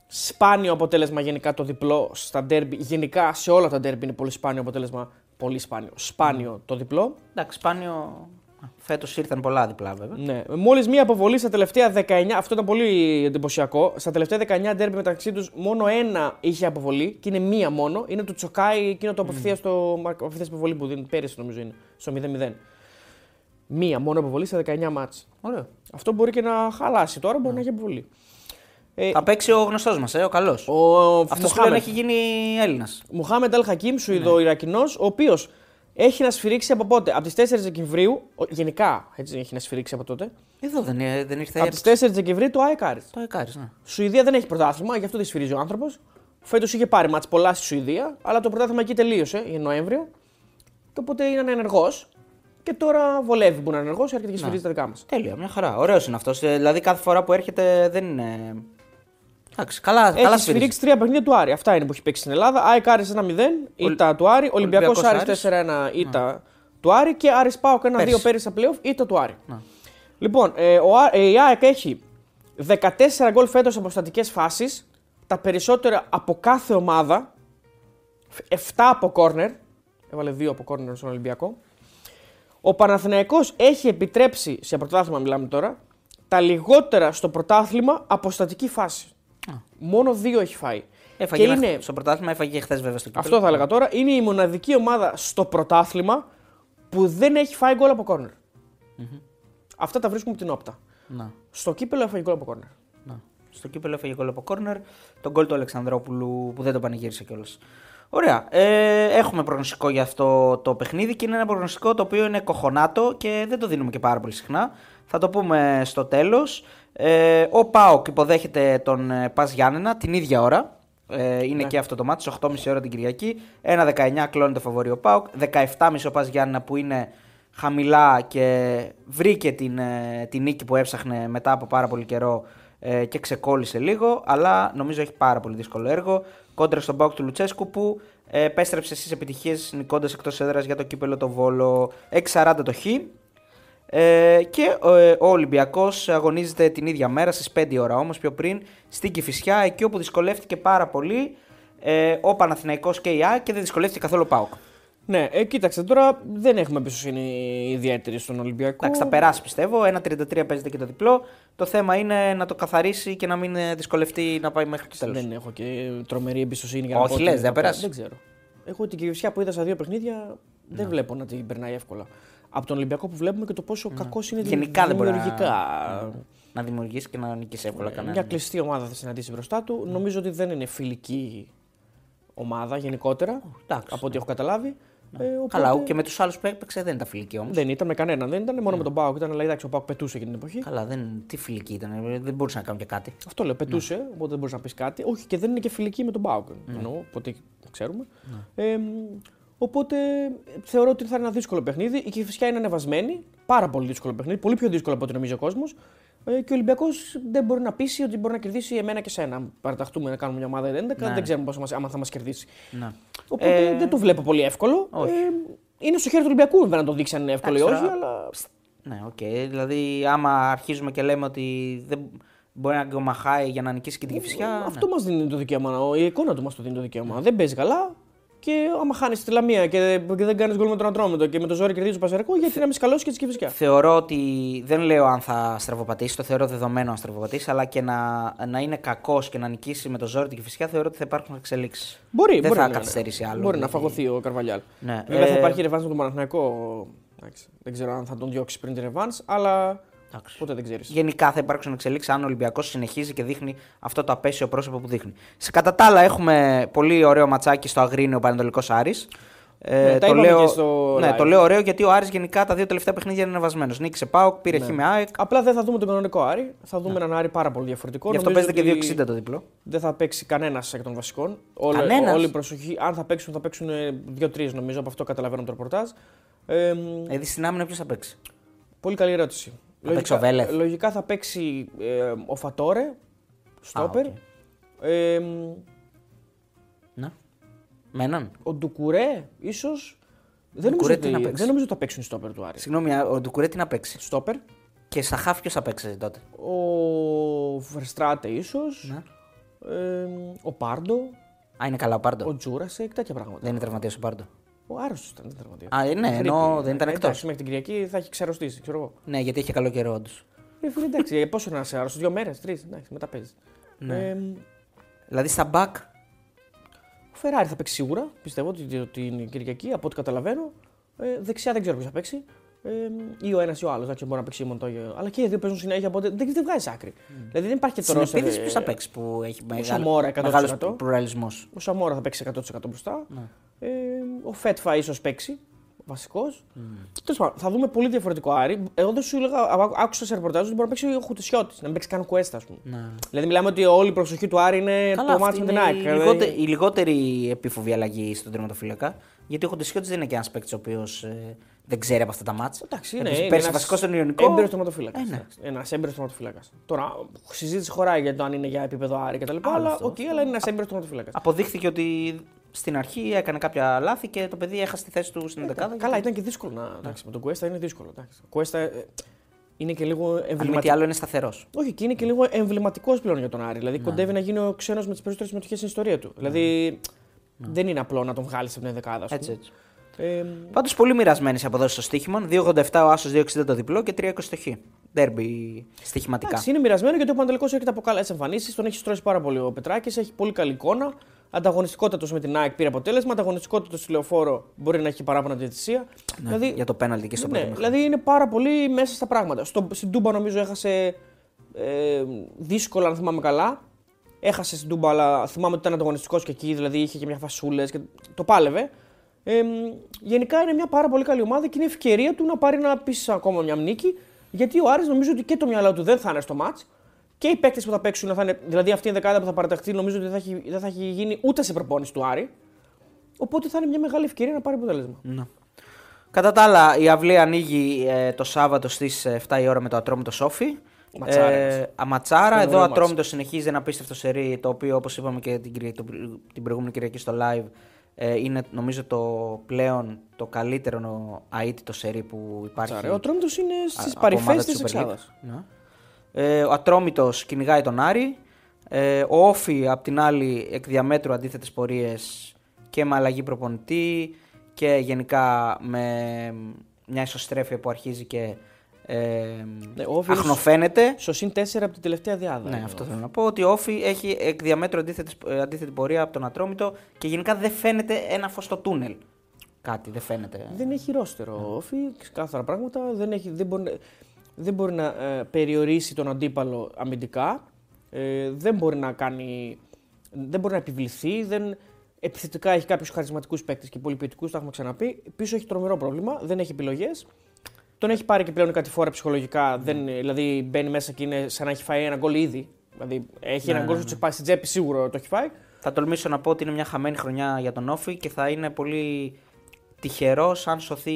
Σπάνιο αποτέλεσμα γενικά το διπλό στα ντέρμπι. Γενικά σε όλα τα ντέρμπι είναι πολύ σπάνιο αποτέλεσμα. Πολύ σπάνιο. Σπάνιο το διπλό. Εντάξει, σπάνιο. Φέτος ήρθαν πολλά διπλά βέβαια. Ναι. Μόλις μία αποβολή στα τελευταία 19. Αυτό ήταν πολύ εντυπωσιακό. Στα τελευταία 19 ντέρμπι μεταξύ τους, μόνο ένα είχε αποβολή και είναι μία μόνο. Είναι το Τσοκάι, εκείνο το απευθεία στο απευθεία αποβολή που δίνει πέρυσι, νομίζω είναι. Στο 0-0. Μία μόνο αποβολή στα 19 μάτς. Ωραίο. Αυτό μπορεί και να χαλάσει τώρα, μπορεί να έχει αποβολή. Ε, Θα παίξει ο γνωστός μας, ε, ο καλός. ο Αυτός πλέον Μοχάμετ. έχει γίνει Έλληνας. Μουχάμεντ Αλ Χακίμ, Σουηδο-Ιρακινό, ο οποίος έχει να σφυρίξει από πότε; Από τις 4 Δεκεμβρίου, ο- γενικά έτσι έχει να σφυρίξει από τότε. Εδώ δεν, ε, δεν ήρθε Από τις 4 Δεκεμβρίου το ΑΕΚ Άρης. Το Εκάρι, ναι. Σουηδία δεν έχει πρωτάθλημα, γι' αυτό δεν σφυρίζει ο άνθρωπος. Φέτος είχε πάρει μάτς πολλά στη Σουηδία, αλλά το πρωτάθλημα εκεί τελείωσε, για Νοέμβριο. Και οπότε είναι ενεργός. Και τώρα βολεύει που είναι ενεργός, έρχεται και σφυρίζει τα δικά μας. Τέλεια, μια χαρά. Ωραίος είναι αυτός. Δηλαδή κάθε φορά που έρχεται δεν είναι. Εντάξει, καλά, καλά Έχει σφυρίζει. σφυρίξει τρία παιχνίδια του Άρη. Αυτά είναι που έχει παίξει στην Ελλάδα. ΑΕΚ Άρης 1-0, ήττα του Άρη. Ολυμπιακός Ολυμπιακός Άρης Άρης. 4-1, ήττα του Άρη. Και Άρης Πάοκ 1-2 Πέρσι. πέρυσι στα playoff, ήττα του Άρη. Να. Λοιπόν, ε, ο, Α- ε, η ΑΕΚ έχει 14 γκολ φέτος από στατικές φάσεις. Τα περισσότερα από κάθε ομάδα. 7 από κόρνερ. Έβαλε 2 από κόρνερ στον Ολυμπιακό. Ο Παναθηναϊκός έχει επιτρέψει, σε πρωτάθλημα μιλάμε τώρα, τα λιγότερα στο πρωτάθλημα από στατική φάση. Μόνο 2 έχει φάει. Έφαγε και ένα- είναι, Στο πρωτάθλημα έφαγε χθες βέβαια στο κύπελο. αυτό θα έλεγα τώρα, είναι η μοναδική ομάδα στο πρωτάθλημα που δεν έχει φάει γκολ από κόρνερ. Αυτά τα βρίσκουμε από την όπτα. Να. Στο κύπελο έφαγε γκολ από κόρνερ. Να. Στο κύπελο έφαγε γκολ από κόρνερ. Τον γκολ του Αλεξανδρόπουλου που δεν το πανηγύρισε κιόλας. Ωραία. Ε, έχουμε προγνωστικό για αυτό το παιχνίδι και είναι ένα προγνωστικό το οποίο είναι κοχονάτο και δεν το δίνουμε και πάρα πολύ συχνά. Θα το πούμε στο τέλος. Ε, ο Πάοκ υποδέχεται τον ε, Πας Γιάννενα την ίδια ώρα. Ε, είναι και αυτό το μάτι, 8.30 ώρα την Κυριακή. 1-19 κλώνει το φαβορή ο Πάοκ. 17.30 ο Πας Γιάννενα που είναι χαμηλά και βρήκε την, ε, την νίκη που έψαχνε μετά από πάρα πολύ καιρό ε, και ξεκόλλησε λίγο, αλλά νομίζω έχει πάρα πολύ δύσκολο έργο. Κόντρα στον Πάοκ του Λουτσέσκου που ε, επέστρεψε στις επιτυχίες νικώντας εκτός έδρας για το κύπελο το Βόλο 6-40 το Χ. Ε, και ε, ο Ολυμπιακός αγωνίζεται την ίδια μέρα στις 5 ώρα όμως πιο πριν στην Κηφισιά, εκεί όπου δυσκολεύτηκε πάρα πολύ ε, ο Παναθηναϊκός και η ΑΕΚ και δεν δυσκολεύτηκε καθόλου ο Πάοκ. Ναι, ε, κοίταξε τώρα δεν έχουμε εμπιστοσύνη ιδιαίτερη στον Ολυμπιακό. Εντάξει, θα περάσει πιστεύω. 1-33 παίζεται και το διπλό. Το θέμα είναι να το καθαρίσει και να μην ε, δυσκολευτεί να πάει μέχρι το τέλος. Δεν έχω και τρομερή εμπιστοσύνη για Όχι, να πω λες, ότι δεν θα περάσει. Δεν ξέρω. Εγώ την Κυριουσιά που είδα στα δύο παιχνίδια δεν βλέπω να την περνάει εύκολα. Από τον Ολυμπιακό που βλέπουμε και το πόσο κακός είναι Γενικά δεν μπορεί να- δημιουργικά. Να δημιουργήσει και να νικήσει εύκολα κανέναν. Μια κλειστή ομάδα θα συναντήσει μπροστά του. Νομίζω ότι δεν είναι φιλική ομάδα γενικότερα. εντάξει, από ό,τι έχω καταλάβει. Ε, οπότε Καλά, και με τους άλλους που έπαιξε δεν ήταν φιλική όμως. Δεν ήταν με κανέναν. Δεν ήταν μόνο με τον Πάοκ. Ήταν, αλλά εντάξει, ο Πάοκ πετούσε εκείνη την εποχή. Καλά, δεν... τι φιλική ήταν. ε, Δεν μπορούσαν να κάνουν και κάτι. Αυτό λέω, πετούσε, Ναι. οπότε δεν μπορείς να πεις κάτι. Όχι, και δεν είναι και φιλική με τον Πάοκ. Εννοώ, οπότε ξέρουμε. Ναι. Ε, οπότε θεωρώ ότι θα είναι ένα δύσκολο παιχνίδι. Η Κηφισιά είναι ανεβασμένη. Πάρα πολύ δύσκολο παιχνίδι. Πολύ πιο δύσκολο από ό,τι νομίζει ο κόσμος. Ε, και ο Ολυμπιακός δεν μπορεί να πείσει ότι μπορεί να κερδίσει εμένα και σένα. Αν παραταχτούμε να κάνουμε μια ομάδα 11, Ναι. δεν ξέρουμε πώς μας, άμα θα μας κερδίσει. Να. Οπότε Ε, δεν το βλέπω πολύ εύκολο. όχι. Ε, είναι στο χέρι του Ολυμπιακού βέβαια να το δείξει αν είναι εύκολο ή Εντάξει, όχι, τώρα- αλλά Ναι, οκ. Δηλαδή, άμα αρχίζουμε και λέμε ότι δεν μπορεί να γκομαχάει για να νικήσει και την Κυφσιά. ναι. Αυτό μας δίνει το δικαίωμα. Η εικόνα του μας το δίνει το δικαίωμα. Δεν παίζει καλά και άμα χάνεις τη Λαμία και δεν, και δεν κάνεις γκολ με τον Ατρόμητο και με το ζόρι κερδίζει το Πασαρικό, γιατί να μην σκαλώσει και της Κυφυσιά. Θεωρώ ότι δεν λέω αν θα στραβοπατήσει, το θεωρώ δεδομένο αν στραβοπατήσει, αλλά και να, να είναι κακός και να νικήσει με το ζόρι την Κυφσιά θεωρώ ότι θα υπάρχουν εξελίξεις. Μπορεί, δεν μπορεί θα να- καθυστερήσει άλλο. Μπορεί να δηλαδή. φαγωθεί ο Καρβαλιάλ. Ναι, Βέβαια θα ε, υπάρχει ρεβάνς με τον Παναθηναϊκό. Εντάξει, δεν ξέρω αν θα τον διώξει πριν τη ρεβάνς, αλλά εντάξει. ποτέ δεν ξέρεις. Γενικά θα υπάρξουν εξελίξεις αν ο Ολυμπιακός συνεχίζει και δείχνει αυτό το απέσιο πρόσωπο που δείχνει. Σε κατά τα άλλα, έχουμε πολύ ωραίο ματσάκι στο Αγρίνιο Πανετολικός Άρης. Ε, Ναι, τα το, είπαμε λέω, και στο ναι, live. το λέω ωραίο γιατί ο Άρης γενικά τα δύο τελευταία παιχνίδια είναι ανεβασμένος. Νίκησε Πάοκ, πήρε Ναι. χ με ΑΕΚ. Απλά δεν θα δούμε τον κανονικό Άρη. Θα δούμε έναν Άρη πάρα πολύ διαφορετικό. Γι' αυτό Νομίζω παίζεται και ότι 2,60 το διπλό. Δεν θα παίξει κανένας εκ των βασικών. Όλη, Κανένας; όλη η προσοχή. Αν θα παίξουν, θα παίξουν δύο-τρεις νομίζω. Από αυτό καταλαβαίνω το ρεπορτάζ. Ε, μ, Δηλαδή στην άμυνα ποιος θα παίξει. πολύ καλή ερώτηση. Θα παίξει ο Βέλεθ. λογικά θα παίξει ε, ο Φατόρε, στόπερ. οκ. Ε, Ναι. Με έναν. ο Ντουκουρέ, ίσως. Δεν, νομίζω Ντουκουρέ ότι- τι να παίξει. δεν νομίζω ότι θα παίξουν οι στόπερ του Άρη. Συγγνώμη, α, ο Ντουκουρέ τι να παίξει. Στόπερ. Και στα χάφ ποιος θα παίξει τότε; Ο Βερστράτε, ίσως. Ναι. Ε, ο Πάρντο. Α, είναι καλά ο Πάρντο. Ο Τζούρασεκ, τέτοια πράγματα. Δεν είναι τραυματίας ο Πάρντο. Ο άρρωστος ήταν, δεν τραυματία. Α, ε, ναι, ενώ δεν ήταν εκτός. Εντάξει, μέχρι την Κυριακή θα έχει ξεροστήσει, ξέρω εγώ. Ναι, γιατί είχε καλό καιρό όντως. Ε, φίλε, εντάξει, ε, πόσο να είσαι άρρωστος, δύο μέρες, τρεις, εντάξει, μετά παίζεις. Ναι. Ε, Δηλαδή στα back. ο Φεράρι θα παίξει σίγουρα, πιστεύω ότι, ότι είναι η Κυριακή, από ό,τι καταλαβαίνω. Ε, δεξιά δεν ξέρω ποιος θα παίξει. Ε, ή ο ένας ή ο άλλος, εντάξει, μπορεί να παίξει η Μοντόγιο. Αλλά και οι δύο παίζουν συνέχεια, οπότε δεν, δεν βγάζει άκρη. Δηλαδή δεν υπάρχει και Στην τώρα. επίθεση ποιος θα παίξει που έχει Σαμόρα 100%. μεγάλος πλουραλισμός. Ο Σαμόρα θα παίξει 100% μπροστά. Ναι. Ε, ο Φέτφα ίσως παίξει. Βασικός. Τέλος πάντων, θα δούμε πολύ διαφορετικό Άρη. Εγώ δεν σου έλεγα, α- άκουσα σε ρεπορτάζ ότι μπορεί να παίξει ο Χουτισιώτης, να μην παίξει καν κουέστα, ας πούμε. Ναι. Δηλαδή, μιλάμε ότι όλη η προσοχή του Άρη είναι Καλά, το μάτι αυτή με την είναι ΑΕΚ. η, Δηλαδή, λιγότερη, η λιγότερη επίφοβη αλλαγή στον τερματοφύλακα. Γιατί ο Χοντεσιώτη δεν είναι και ένας παίκτης ο οποίος δεν ξέρει από αυτά τα μάτια. Εντάξει, είναι, Επίσης, είναι πέρσι ένας βασικός στον Ιωνικός. Έμπειρος τερματοφύλακα. Ε, ναι. Ένας έμπειρος τερματοφύλακας. Τώρα, συζήτηση χωράει για το αν είναι για επίπεδο Άρη κτλ. Άλλο Αλλά, αυτό. οκ, αλλά είναι ένας έμπειρος τερματοφύλακας. Αποδείχθηκε ότι στην αρχή έκανε κάποια λάθη και το παιδί έχασε τη θέση του στην 11. Ε, Καλά, ήταν και δύσκολο να. Εντάξει, με τον Κουέστα είναι δύσκολο. Εντάξει. Ο Κουέστα ε, είναι και λίγο Αν μη τι εμβληματικό. άλλο είναι σταθερός. Όχι, και είναι και λίγο εμβληματικός πλέον για τον Άρη. Ναι. Δηλαδή κοντεύει να γίνει ο ξένος με τις περισσότερες συμμετοχές στην ιστορία του. Δηλαδή δεν είναι απλό να τον βγάλεις από την ενδεκάδα. ας Ναι. Έτσι, πούμε. έτσι. Ε, Πάντως πολύ μοιρασμένε οι αποδόσεις στο στοίχημα. 2,87 ο Άσος, 2,60 το διπλό και 3,20 το χ. Ντέρμπι στοιχηματικά. εντάξει, είναι μοιρασμένο γιατί ο Παντελικό έρχεται από καλές εμφανίσεις. Τον έχει στρώσει πάρα πολύ ο Πετράκης. Έχει πολύ καλή εικόνα. Ανταγωνιστικότητα του με την ΑΕΚ πήρε αποτέλεσμα. Ανταγωνιστικότητα του στη λεωφόρο μπορεί να έχει παράπονα διαιτησία. Ναι, δηλαδή, για το πέναλτι και στο ναι, πρώτο μήχρονο. δηλαδή είναι πάρα πολύ μέσα στα πράγματα. Στο, στην Τούμπα νομίζω έχασε ε, δύσκολα, αν θυμάμαι καλά. Έχασε στην Τούμπα, αλλά θυμάμαι ότι ήταν ανταγωνιστικός και εκεί, δηλαδή είχε και μια φασούλες και το πάλευε. Ε, γενικά είναι μια πάρα πολύ καλή ομάδα και είναι ευκαιρία του να πάρει να πει ακόμα μια νίκη. Γιατί ο Άρης νομίζω ότι και το μυαλό του δεν θα είναι στο μάτς. Και οι παίκτες που θα παίξουν, θα είναι, δηλαδή αυτή η δεκάδα που θα παραταχθεί, νομίζω ότι δεν θα, έχει, δεν θα έχει γίνει ούτε σε προπόνηση του Άρη. Οπότε θα είναι μια μεγάλη ευκαιρία να πάρει αποτέλεσμα. Ναι. Κατά τα άλλα, η αυλή ανοίγει ε, το Σάββατο στις 7 η ώρα με το Ατρόμητο Σόφι. Ματσάρα. Ε, αματσάρα. Στο Εδώ ωραίο Ατρόμητο συνεχίζει ένα απίστευτο σερί το οποίο όπως είπαμε και την, Κυρια- το- την προηγούμενη Κυριακή στο live ε, είναι νομίζω το πλέον το καλύτερο αίτητο σερί που υπάρχει. Ματσάρα. Ο Τρόμητο είναι στις από παρυφές ομάδα της της Super League. Εξάδας. Ναι. Ε, ο Ατρόμητος κυνηγάει τον Άρη. Ε, ο Όφη απ' την άλλη εκ διαμέτρου αντίθετες πορείες και με αλλαγή προπονητή και γενικά με μια ισοστρέφεια που αρχίζει και ε, Ναι, ο Όφη είναι αχνοφαίνεται. Στο συν 4 από την τελευταία διάδα. Ναι, είναι αυτό ο- θέλω να πω. Ότι ο Όφη έχει εκ διαμέτρου αντίθετης, ε, αντίθετη πορεία από τον Ατρόμητο και γενικά δεν φαίνεται ένα φως στο τούνελ. Κάτι δεν φαίνεται. Δεν έχει ρόστερο ο Όφη, ξεκάθαρα πράγματα. Δεν, έχει, δεν, μπορεί, δεν μπορεί να ε, περιορίσει τον αντίπαλο αμυντικά. Ε, δεν μπορεί να κάνει. Δεν μπορεί να επιβληθεί. Δεν, επιθετικά έχει κάποιους χαρισματικούς παίκτες και πολυποιητικού, τα έχουμε ξαναπεί. Πίσω έχει τρομερό πρόβλημα. Δεν έχει επιλογές. Τον έχει πάρει και πλέον κάτι φορά ψυχολογικά. Δεν, δηλαδή μπαίνει μέσα και είναι σαν να έχει φάει ένα γκολ ήδη. Δηλαδή έχει Ναι, ένα γκολ ναι, στο ναι. τσιπά στην τσέπη, σίγουρο το έχει φάει. Θα τολμήσω να πω ότι είναι μια χαμένη χρονιά για τον Όφη και θα είναι πολύ τυχερό αν σωθεί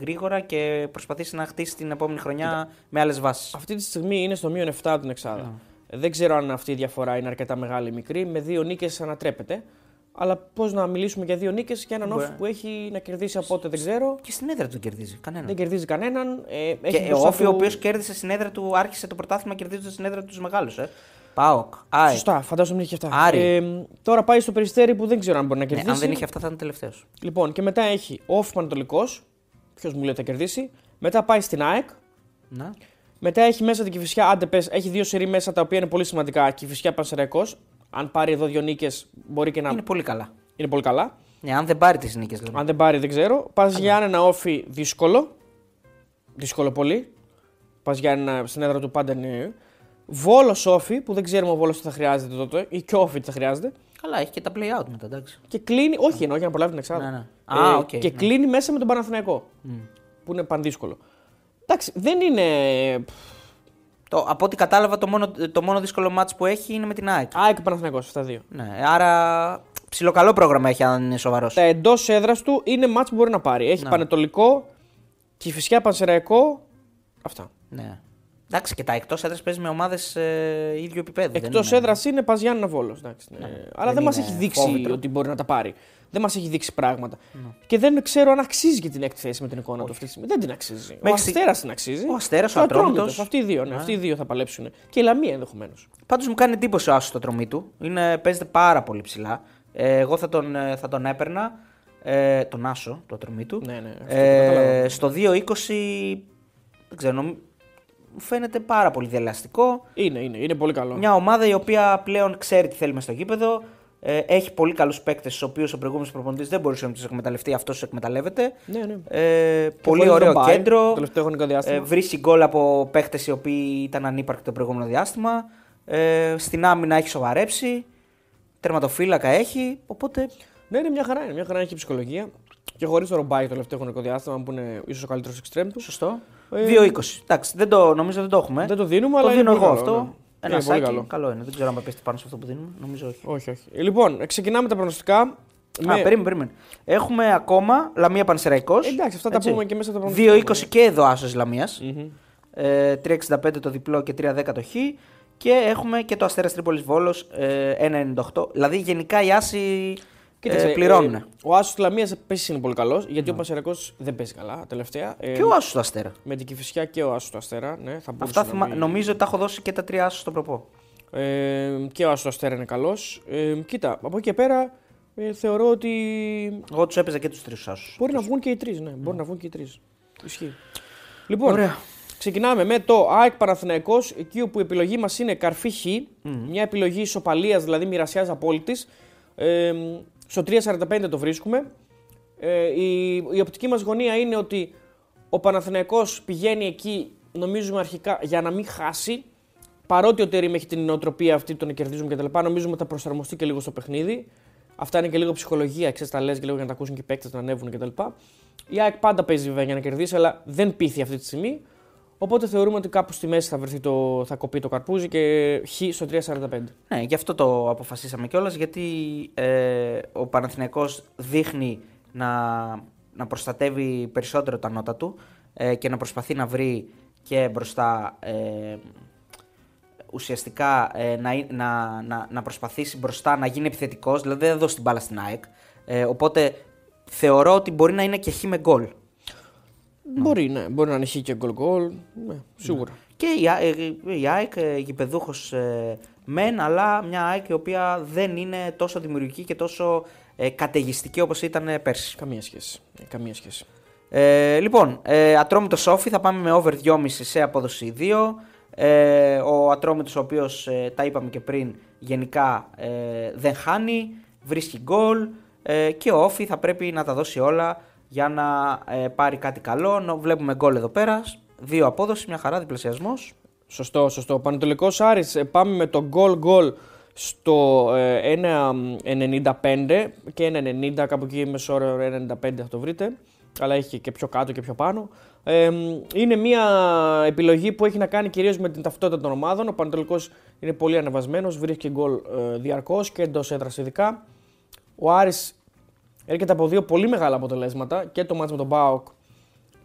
γρήγορα και προσπαθήσει να χτίσει την επόμενη χρονιά με άλλες βάσεις. Αυτή τη στιγμή είναι στο μείον 7 από την Εξάδα. Δεν ξέρω αν αυτή η διαφορά είναι αρκετά μεγάλη ή μικρή. Με δύο νίκες ανατρέπεται. Αλλά πώς να μιλήσουμε για δύο νίκες και έναν Μπορεί. όφη που έχει να κερδίσει από ό,τι δεν ξέρω. Και στην έδρα του κερδίζει. Κανένα. Δεν κερδίζει κανέναν. Ε, Και έχει ο μπροστά Όφη, του- ο οποίος κέρδισε στην έδρα του, άρχισε το πρωτάθλημα κερδίζοντας στην έδρα τους μεγάλους. Ε. Πάοκ. ΑΕΚ. Σωστά, φαντάζομαι ότι είχε αυτά. Άρη. Ε, τώρα πάει στο περιστέρι που δεν ξέρω αν μπορεί να Ναι, κερδίσει. αν δεν είχε αυτά, θα ήταν τελευταίος. Λοιπόν, και μετά έχει όφη Πανατολικό. Ποιος μου λέει ότι θα κερδίσει. Μετά πάει στην ΑΕΚ. Ναι. Μετά έχει μέσα την Κυφυσιά, άντε πες, έχει δύο σερή μέσα τα οποία είναι πολύ σημαντικά. Κυφυσιά Πανσεραϊκός. Αν πάρει εδώ δύο νίκες, μπορεί και να Είναι πολύ καλά. είναι πολύ καλά. Ναι, αν δεν πάρει τις νίκες, δηλαδή. Αν δεν πάρει, δεν ξέρω. Πας για ένα όφι δύσκολο. Δύσκολο πολύ. Πας για ένα στην έδρα του πάντα είναι. Βόλος ΟΦΗ, που δεν ξέρουμε ο Βόλος τι θα χρειάζεται τότε, ή και ΟΦΗ τι θα χρειάζεται. Καλά, έχει και τα play out μετά, εντάξει. Και κλείνει, όχι εννοώ για να προλάβει την εξάδα. Ναι, ναι. Ε, Α, οκ, και ναι. κλείνει μέσα με τον Παναθηναϊκό. Που είναι πανδύσκολο. Εντάξει, δεν είναι. Το, από ό,τι κατάλαβα, το μόνο, το μόνο δύσκολο μάτς που έχει είναι με την ΑΕΚ. ΑΕΚ και Παναθηναϊκός, αυτά τα δύο. Ναι, άρα ψιλοκαλό πρόγραμμα έχει αν είναι σοβαρός. Τα εντός έδρας του είναι μάτς που μπορεί να πάρει. Έχει Ναι. Παναιτωλικό, Κυφυσιά Πανσεραϊκό. Αυτά. Ναι. Εντάξει, και τα εκτός έδρας παίζει με ομάδες ε, ίδιου επίπεδου. δεν Εκτός είναι- έδρας είναι Παζιάννα Βόλο. Ναι. Αλλά Δεν δεν μας είναι έχει δείξει φόβητρο. ότι μπορεί να τα πάρει. Δεν μας έχει δείξει πράγματα. Και δεν ξέρω αν αξίζει και την έκτη θέση με την εικόνα του αυτή τη στιγμή. Δεν την αξίζει. Ο Μέχρι στιγ- Αστέρας την αξίζει. Ο Αστέρας, Και ο Ατρόμητος. Ατρόμητος. Αυτοί οι δύο, ναι, αυτοί οι δύο θα παλέψουν. Και η Λαμία ενδεχομένως. Πάντως μου κάνει εντύπωση ο Άσος το τρομή του. Είναι, παίζεται πάρα πολύ ψηλά. Ε, εγώ θα τον, ε, θα τον έπαιρνα. Ε, τον Άσο, το τρομή του. Ναι, ναι, αυτό το καταλαβαίνω. ε, στο 2-20. Δεν ξέρω, νομ- μου φαίνεται πάρα πολύ διαλαστικό. Είναι, είναι, είναι πολύ καλό. Μια ομάδα η οποία πλέον ξέρει τι θέλει μες στο γήπεδο. Ε, έχει πολύ καλούς παίκτες, του οποίους ο προηγούμενος προπονητής δεν μπορούσε να τους εκμεταλλευτεί. Αυτός τους εκμεταλλεύεται. Ναι, ναι. Ε, πολύ χωρίς ωραίο τον Μπάι, κέντρο. Το τελευταίο χρονικό διάστημα. Ε, βρίσκει γκολ από παίκτες οι οποίοι ήταν ανύπαρκτοι το προηγούμενο διάστημα. Ε, στην άμυνα έχει σοβαρέψει. Τερματοφύλακα έχει. Οπότε Ναι, είναι μια χαρά. Είναι μια χαρά έχει ψυχολογία. Και χωρίς το ρομπάκι το τελευταίο χρονικό διάστημα που είναι ίσως ο καλύτερος εξτρέμ του. σωστό. Ε, 2-20. Εντάξει, δεν το, νομίζω δεν το έχουμε. Δεν το δίνουμε, το αλλά. είναι δίνω πολύ εγώ καλό, αυτό. Ναι. Ένα Είναι πολύ σάκι. καλό. Καλό είναι. Δεν ξέρω αν θα πέσει πάνω σε αυτό που δίνουμε. Νομίζω όχι. Όχι, όχι. Ε, Λοιπόν, ξεκινάμε τα προγνωστικά. Α, με- περίμενε, περίμενε. Έχουμε ακόμα Λαμία Πανσεραϊκός. Εντάξει, αυτά τα πούμε και μέσα στα προγνωστικά. 2-20 και εδώ Άσος Λαμίας. Μμμ. Ε, 3,65 το διπλό και 3,10 το χ. Και έχουμε και το Αστέρας Τρίπολης Βόλος ε, 1,98. Δηλαδή γενικά οι Άσοι Κοίταξε, ε, πληρώνουν. ε, ο Άσος τη Λαμίας επίσης είναι πολύ καλός, γιατί ο Πασερακό δεν παίζει καλά τελευταία. Ε, Και ο Άσος του Αστέρα. Με την Κυφυσιά και ο Άσος του Αστέρα. Ναι, θα μπορούσε Αυτά να θυμα... μπει. νομίζω ότι τα έχω δώσει και τα τρία Άσος στον προπό. Ε, και ο Άσος του Αστέρα είναι καλός. Ε, κοίτα, από εκεί και πέρα ε, θεωρώ ότι Εγώ τους έπαιζα και τους τρεις Άσους. μπορεί να βγουν και οι τρεις. Ναι, μπορεί να βγουν και οι τρεις. Ισχύει. Λοιπόν, Ωραία. ξεκινάμε με το ΑΕΚ Παναθηναϊκός, εκεί όπου η επιλογή μας είναι καρφί χ, μια επιλογή ισοπαλίας, δηλαδή μοιρασιάς απόλυτης. Ε, στο 3.45 το βρίσκουμε. Ε, η, η οπτική μας γωνία είναι ότι ο Παναθηναϊκός πηγαίνει εκεί, νομίζουμε αρχικά, για να μην χάσει. Παρότι ο Τερήμ έχει την νοοτροπία αυτή, τον κερδίζουμε κτλ. Νομίζουμε ότι θα προσαρμοστεί και λίγο στο παιχνίδι. Αυτά είναι και λίγο ψυχολογία, ξέρεις, τα λες και λίγο για να τα ακούσουν και οι παίκτες να ανέβουν κτλ. Η ΑΕΚ πάντα παίζει βέβαια για να κερδίσει, αλλά δεν πείθει αυτή τη στιγμή. Οπότε θεωρούμε ότι κάπου στη μέση θα, βρεθεί το, θα κοπεί το καρπούζι και χ στο 3,45. Ναι, γι' αυτό το αποφασίσαμε κιόλας, γιατί ε, ο Παναθηναϊκός δείχνει να, να προστατεύει περισσότερο τα νότα του ε, και να προσπαθεί να βρει και μπροστά ε, ουσιαστικά ε, να, εί- να, να, να προσπαθήσει μπροστά να γίνει επιθετικός, δηλαδή δεν θα δώσει την μπάλα στην ΑΕΚ. Ε, οπότε θεωρώ ότι μπορεί να είναι και χ με γκολ. Μπορεί, ναι, μπορεί να είναι χ και γκολ γκολ. Ναι, σίγουρα. Και η, Α- ε, η ΑΕΚ ε, γηπεδούχος ε, μεν, αλλά μια ΑΕΚ η οποία δεν είναι τόσο δημιουργική και τόσο ε, καταιγιστική όπως ήταν ε, πέρσι. Καμία σχέση. Ε, καμία σχέση. Ε, λοιπόν, ε, Ατρόμητος Σόφι θα πάμε με over 2,5 σε απόδοση 2. Ε, ο Ατρόμητος ο οποίος ε, τα είπαμε και πριν γενικά ε, δεν χάνει, βρίσκει γκολ ε, και ο Όφι θα πρέπει να τα δώσει όλα για να ε, πάρει κάτι καλό. Νο- Βλέπουμε γκολ εδώ πέρα, δύο απόδοση, μια χαρά διπλασιασμός. Σωστό, σωστό. Πανετολικός Άρης ε, πάμε με το goal goal στο ε, 1,95 και 1,90 κάπου εκεί μεσόωρο 1,95 θα το βρείτε. Αλλά έχει και πιο κάτω και πιο πάνω. Ε, είναι μια επιλογή που έχει να κάνει κυρίως με την ταυτότητα των ομάδων. Ο Πανετολικός είναι πολύ ανεβασμένος, βρίσκει γκολ ε, διαρκώς και εντός έδρας ειδικά. Ο Άρης έρχεται από δύο πολύ μεγάλα αποτελέσματα και το μάτς με τον Μπάουκ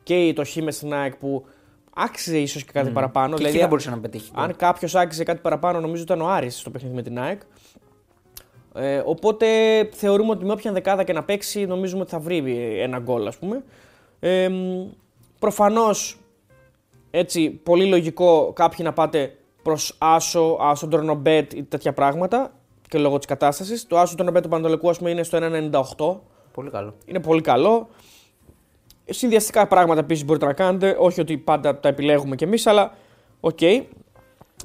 και το χ με στην ΑΕΚ που άξιζε ίσως και κάτι παραπάνω. Και εκεί θα μπορούσε να πετύχει. γκολ. Αν κάποιος άξιζε κάτι παραπάνω, νομίζω ήταν ο Άρης στο παιχνίδι με την ΑΕΚ. Ε, οπότε θεωρούμε ότι με όποια δεκάδα και να παίξει, νομίζουμε ότι θα βρει ένα γκολ, ας πούμε. Ε, Προφανώς, έτσι, πολύ λογικό κάποιοι να πάτε προς άσο, άσο draw no bet ή τέτοια πράγματα και λόγω της κατάστασης. Το άσο draw no bet του Παναιτωλικού, ας πούμε, είναι στο 1,98. Πολύ καλό. Είναι πολύ καλό. Συνδυαστικά πράγματα επίσης μπορείτε να κάνετε. Όχι ότι πάντα τα επιλέγουμε κι εμείς, αλλά οκ.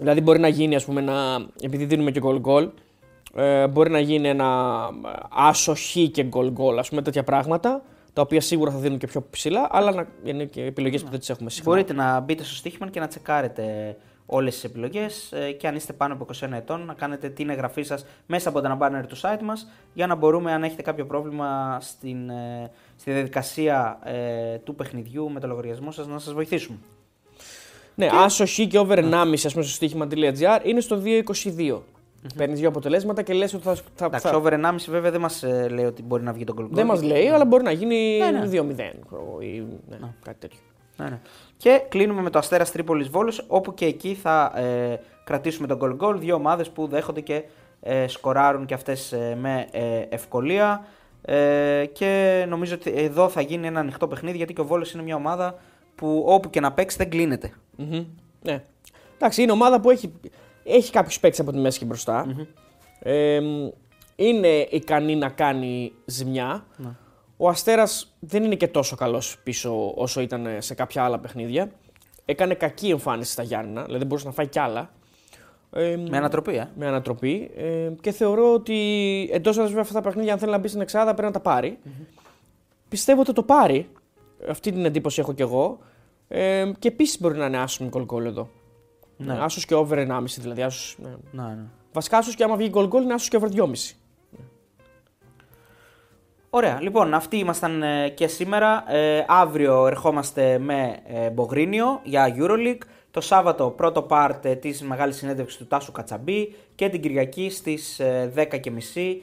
Δηλαδή μπορεί να γίνει, ας πούμε, ένα, επειδή δίνουμε και γκολ γκολ, ε, μπορεί να γίνει ένα ε, άσο χ και γκολ γκολ, ας πούμε, τέτοια πράγματα, τα οποία σίγουρα θα δίνουν και πιο ψηλά, αλλά να, είναι και επιλογές που δεν τις έχουμε συχνά. Μπορείτε να μπείτε στο στοίχημα και να τσεκάρετε όλες τις επιλογές και αν είστε πάνω από 21 ετών να κάνετε την εγγραφή σας μέσα από ένα banner του site μας για να μπορούμε, αν έχετε κάποιο πρόβλημα στην, ε, στη διαδικασία ε, του παιχνιδιού με το λογαριασμό σας, να σας βοηθήσουμε. Ναι, άσο χ και over 1,5 ας πούμε στο στοίχημα.gr είναι στο 2,22. Παίρνεις δύο αποτελέσματα και λες ότι θα. θα, Εντάξει, θα over 1,5 βέβαια δεν μας λέει ότι μπορεί να βγει τον goal goal. δεν μας λέει, αλλά μπορεί να γίνει Ναι, ναι. 2-0 ξέρω εγώ, ή ναι, κάτι τέτοιο. Ναι, ναι. Και κλείνουμε με το Αστέρας Τρίπολης Βόλος, όπου και εκεί θα ε, κρατήσουμε τον goal goal. Δύο ομάδες που δέχονται και ε, σκοράρουν και αυτές ε, με ε, ευκολία. Ε, και νομίζω ότι εδώ θα γίνει ένα ανοιχτό παιχνίδι γιατί και ο Βόλος είναι μια ομάδα που όπου και να παίξει δεν κλείνεται. Mm-hmm. Ναι. Εντάξει, είναι ομάδα που έχει, έχει κάποιους παίξει από τη μέση και μπροστα Ε, είναι ικανή να κάνει ζημιά. Ναι. Ο Αστέρας δεν είναι και τόσο καλός πίσω όσο ήταν σε κάποια άλλα παιχνίδια. Έκανε κακή εμφάνιση στα Γιάννηνα, δηλαδή μπορούσε να φάει κι άλλα. Ε, με ανατροπή, ε. Με ανατροπή. Ε, και θεωρώ ότι εντός βέβαια αυτά τα παιχνίδια, αν θέλει να μπει στην Εξάδα, πρέπει να τα πάρει. Πιστεύω ότι το πάρει. Αυτή την εντύπωση έχω κι εγώ. Ε, και επίσης μπορεί να είναι άσο γκολ γκολ εδώ. Ναι. Άσο και over 1,5 δηλαδή. Άσος, ναι. Ναι, ναι. Βασικά άσο και άμα βγει γκολ γκολ είναι άσο και over 2,5. Ωραία, λοιπόν, αυτοί ήμασταν ε, και σήμερα. Ε, αύριο ερχόμαστε με ε, Μπογρίνιο για Euroleague. Το Σάββατο πρώτο part ε, της μεγάλης συνέντευξης του Τάσου Κατσαμπή και την Κυριακή στις ε, 10.30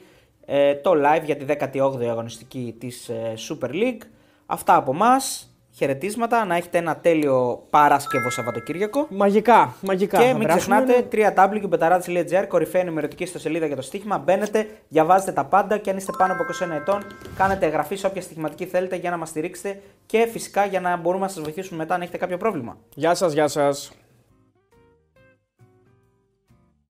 ε, το live για τη 18η αγωνιστική της ε, Super League. Αυτά από μας. Χαιρετίσματα, να έχετε ένα τέλειο Παρασκευό Σαββατοκύριακο. Μαγικά, μαγικά. Και Θα μην περάσουμε. ξεχνάτε www.betarades.gr, κορυφαία ενημερωτική ιστοσελίδα για το στοίχημα. Μπαίνετε, διαβάζετε τα πάντα και αν είστε πάνω από 21 ετών, κάνετε εγγραφή σε όποια στοιχηματική θέλετε για να μας στηρίξετε και φυσικά για να μπορούμε να σας βοηθήσουμε μετά αν έχετε κάποιο πρόβλημα. Γεια σας, γεια σας.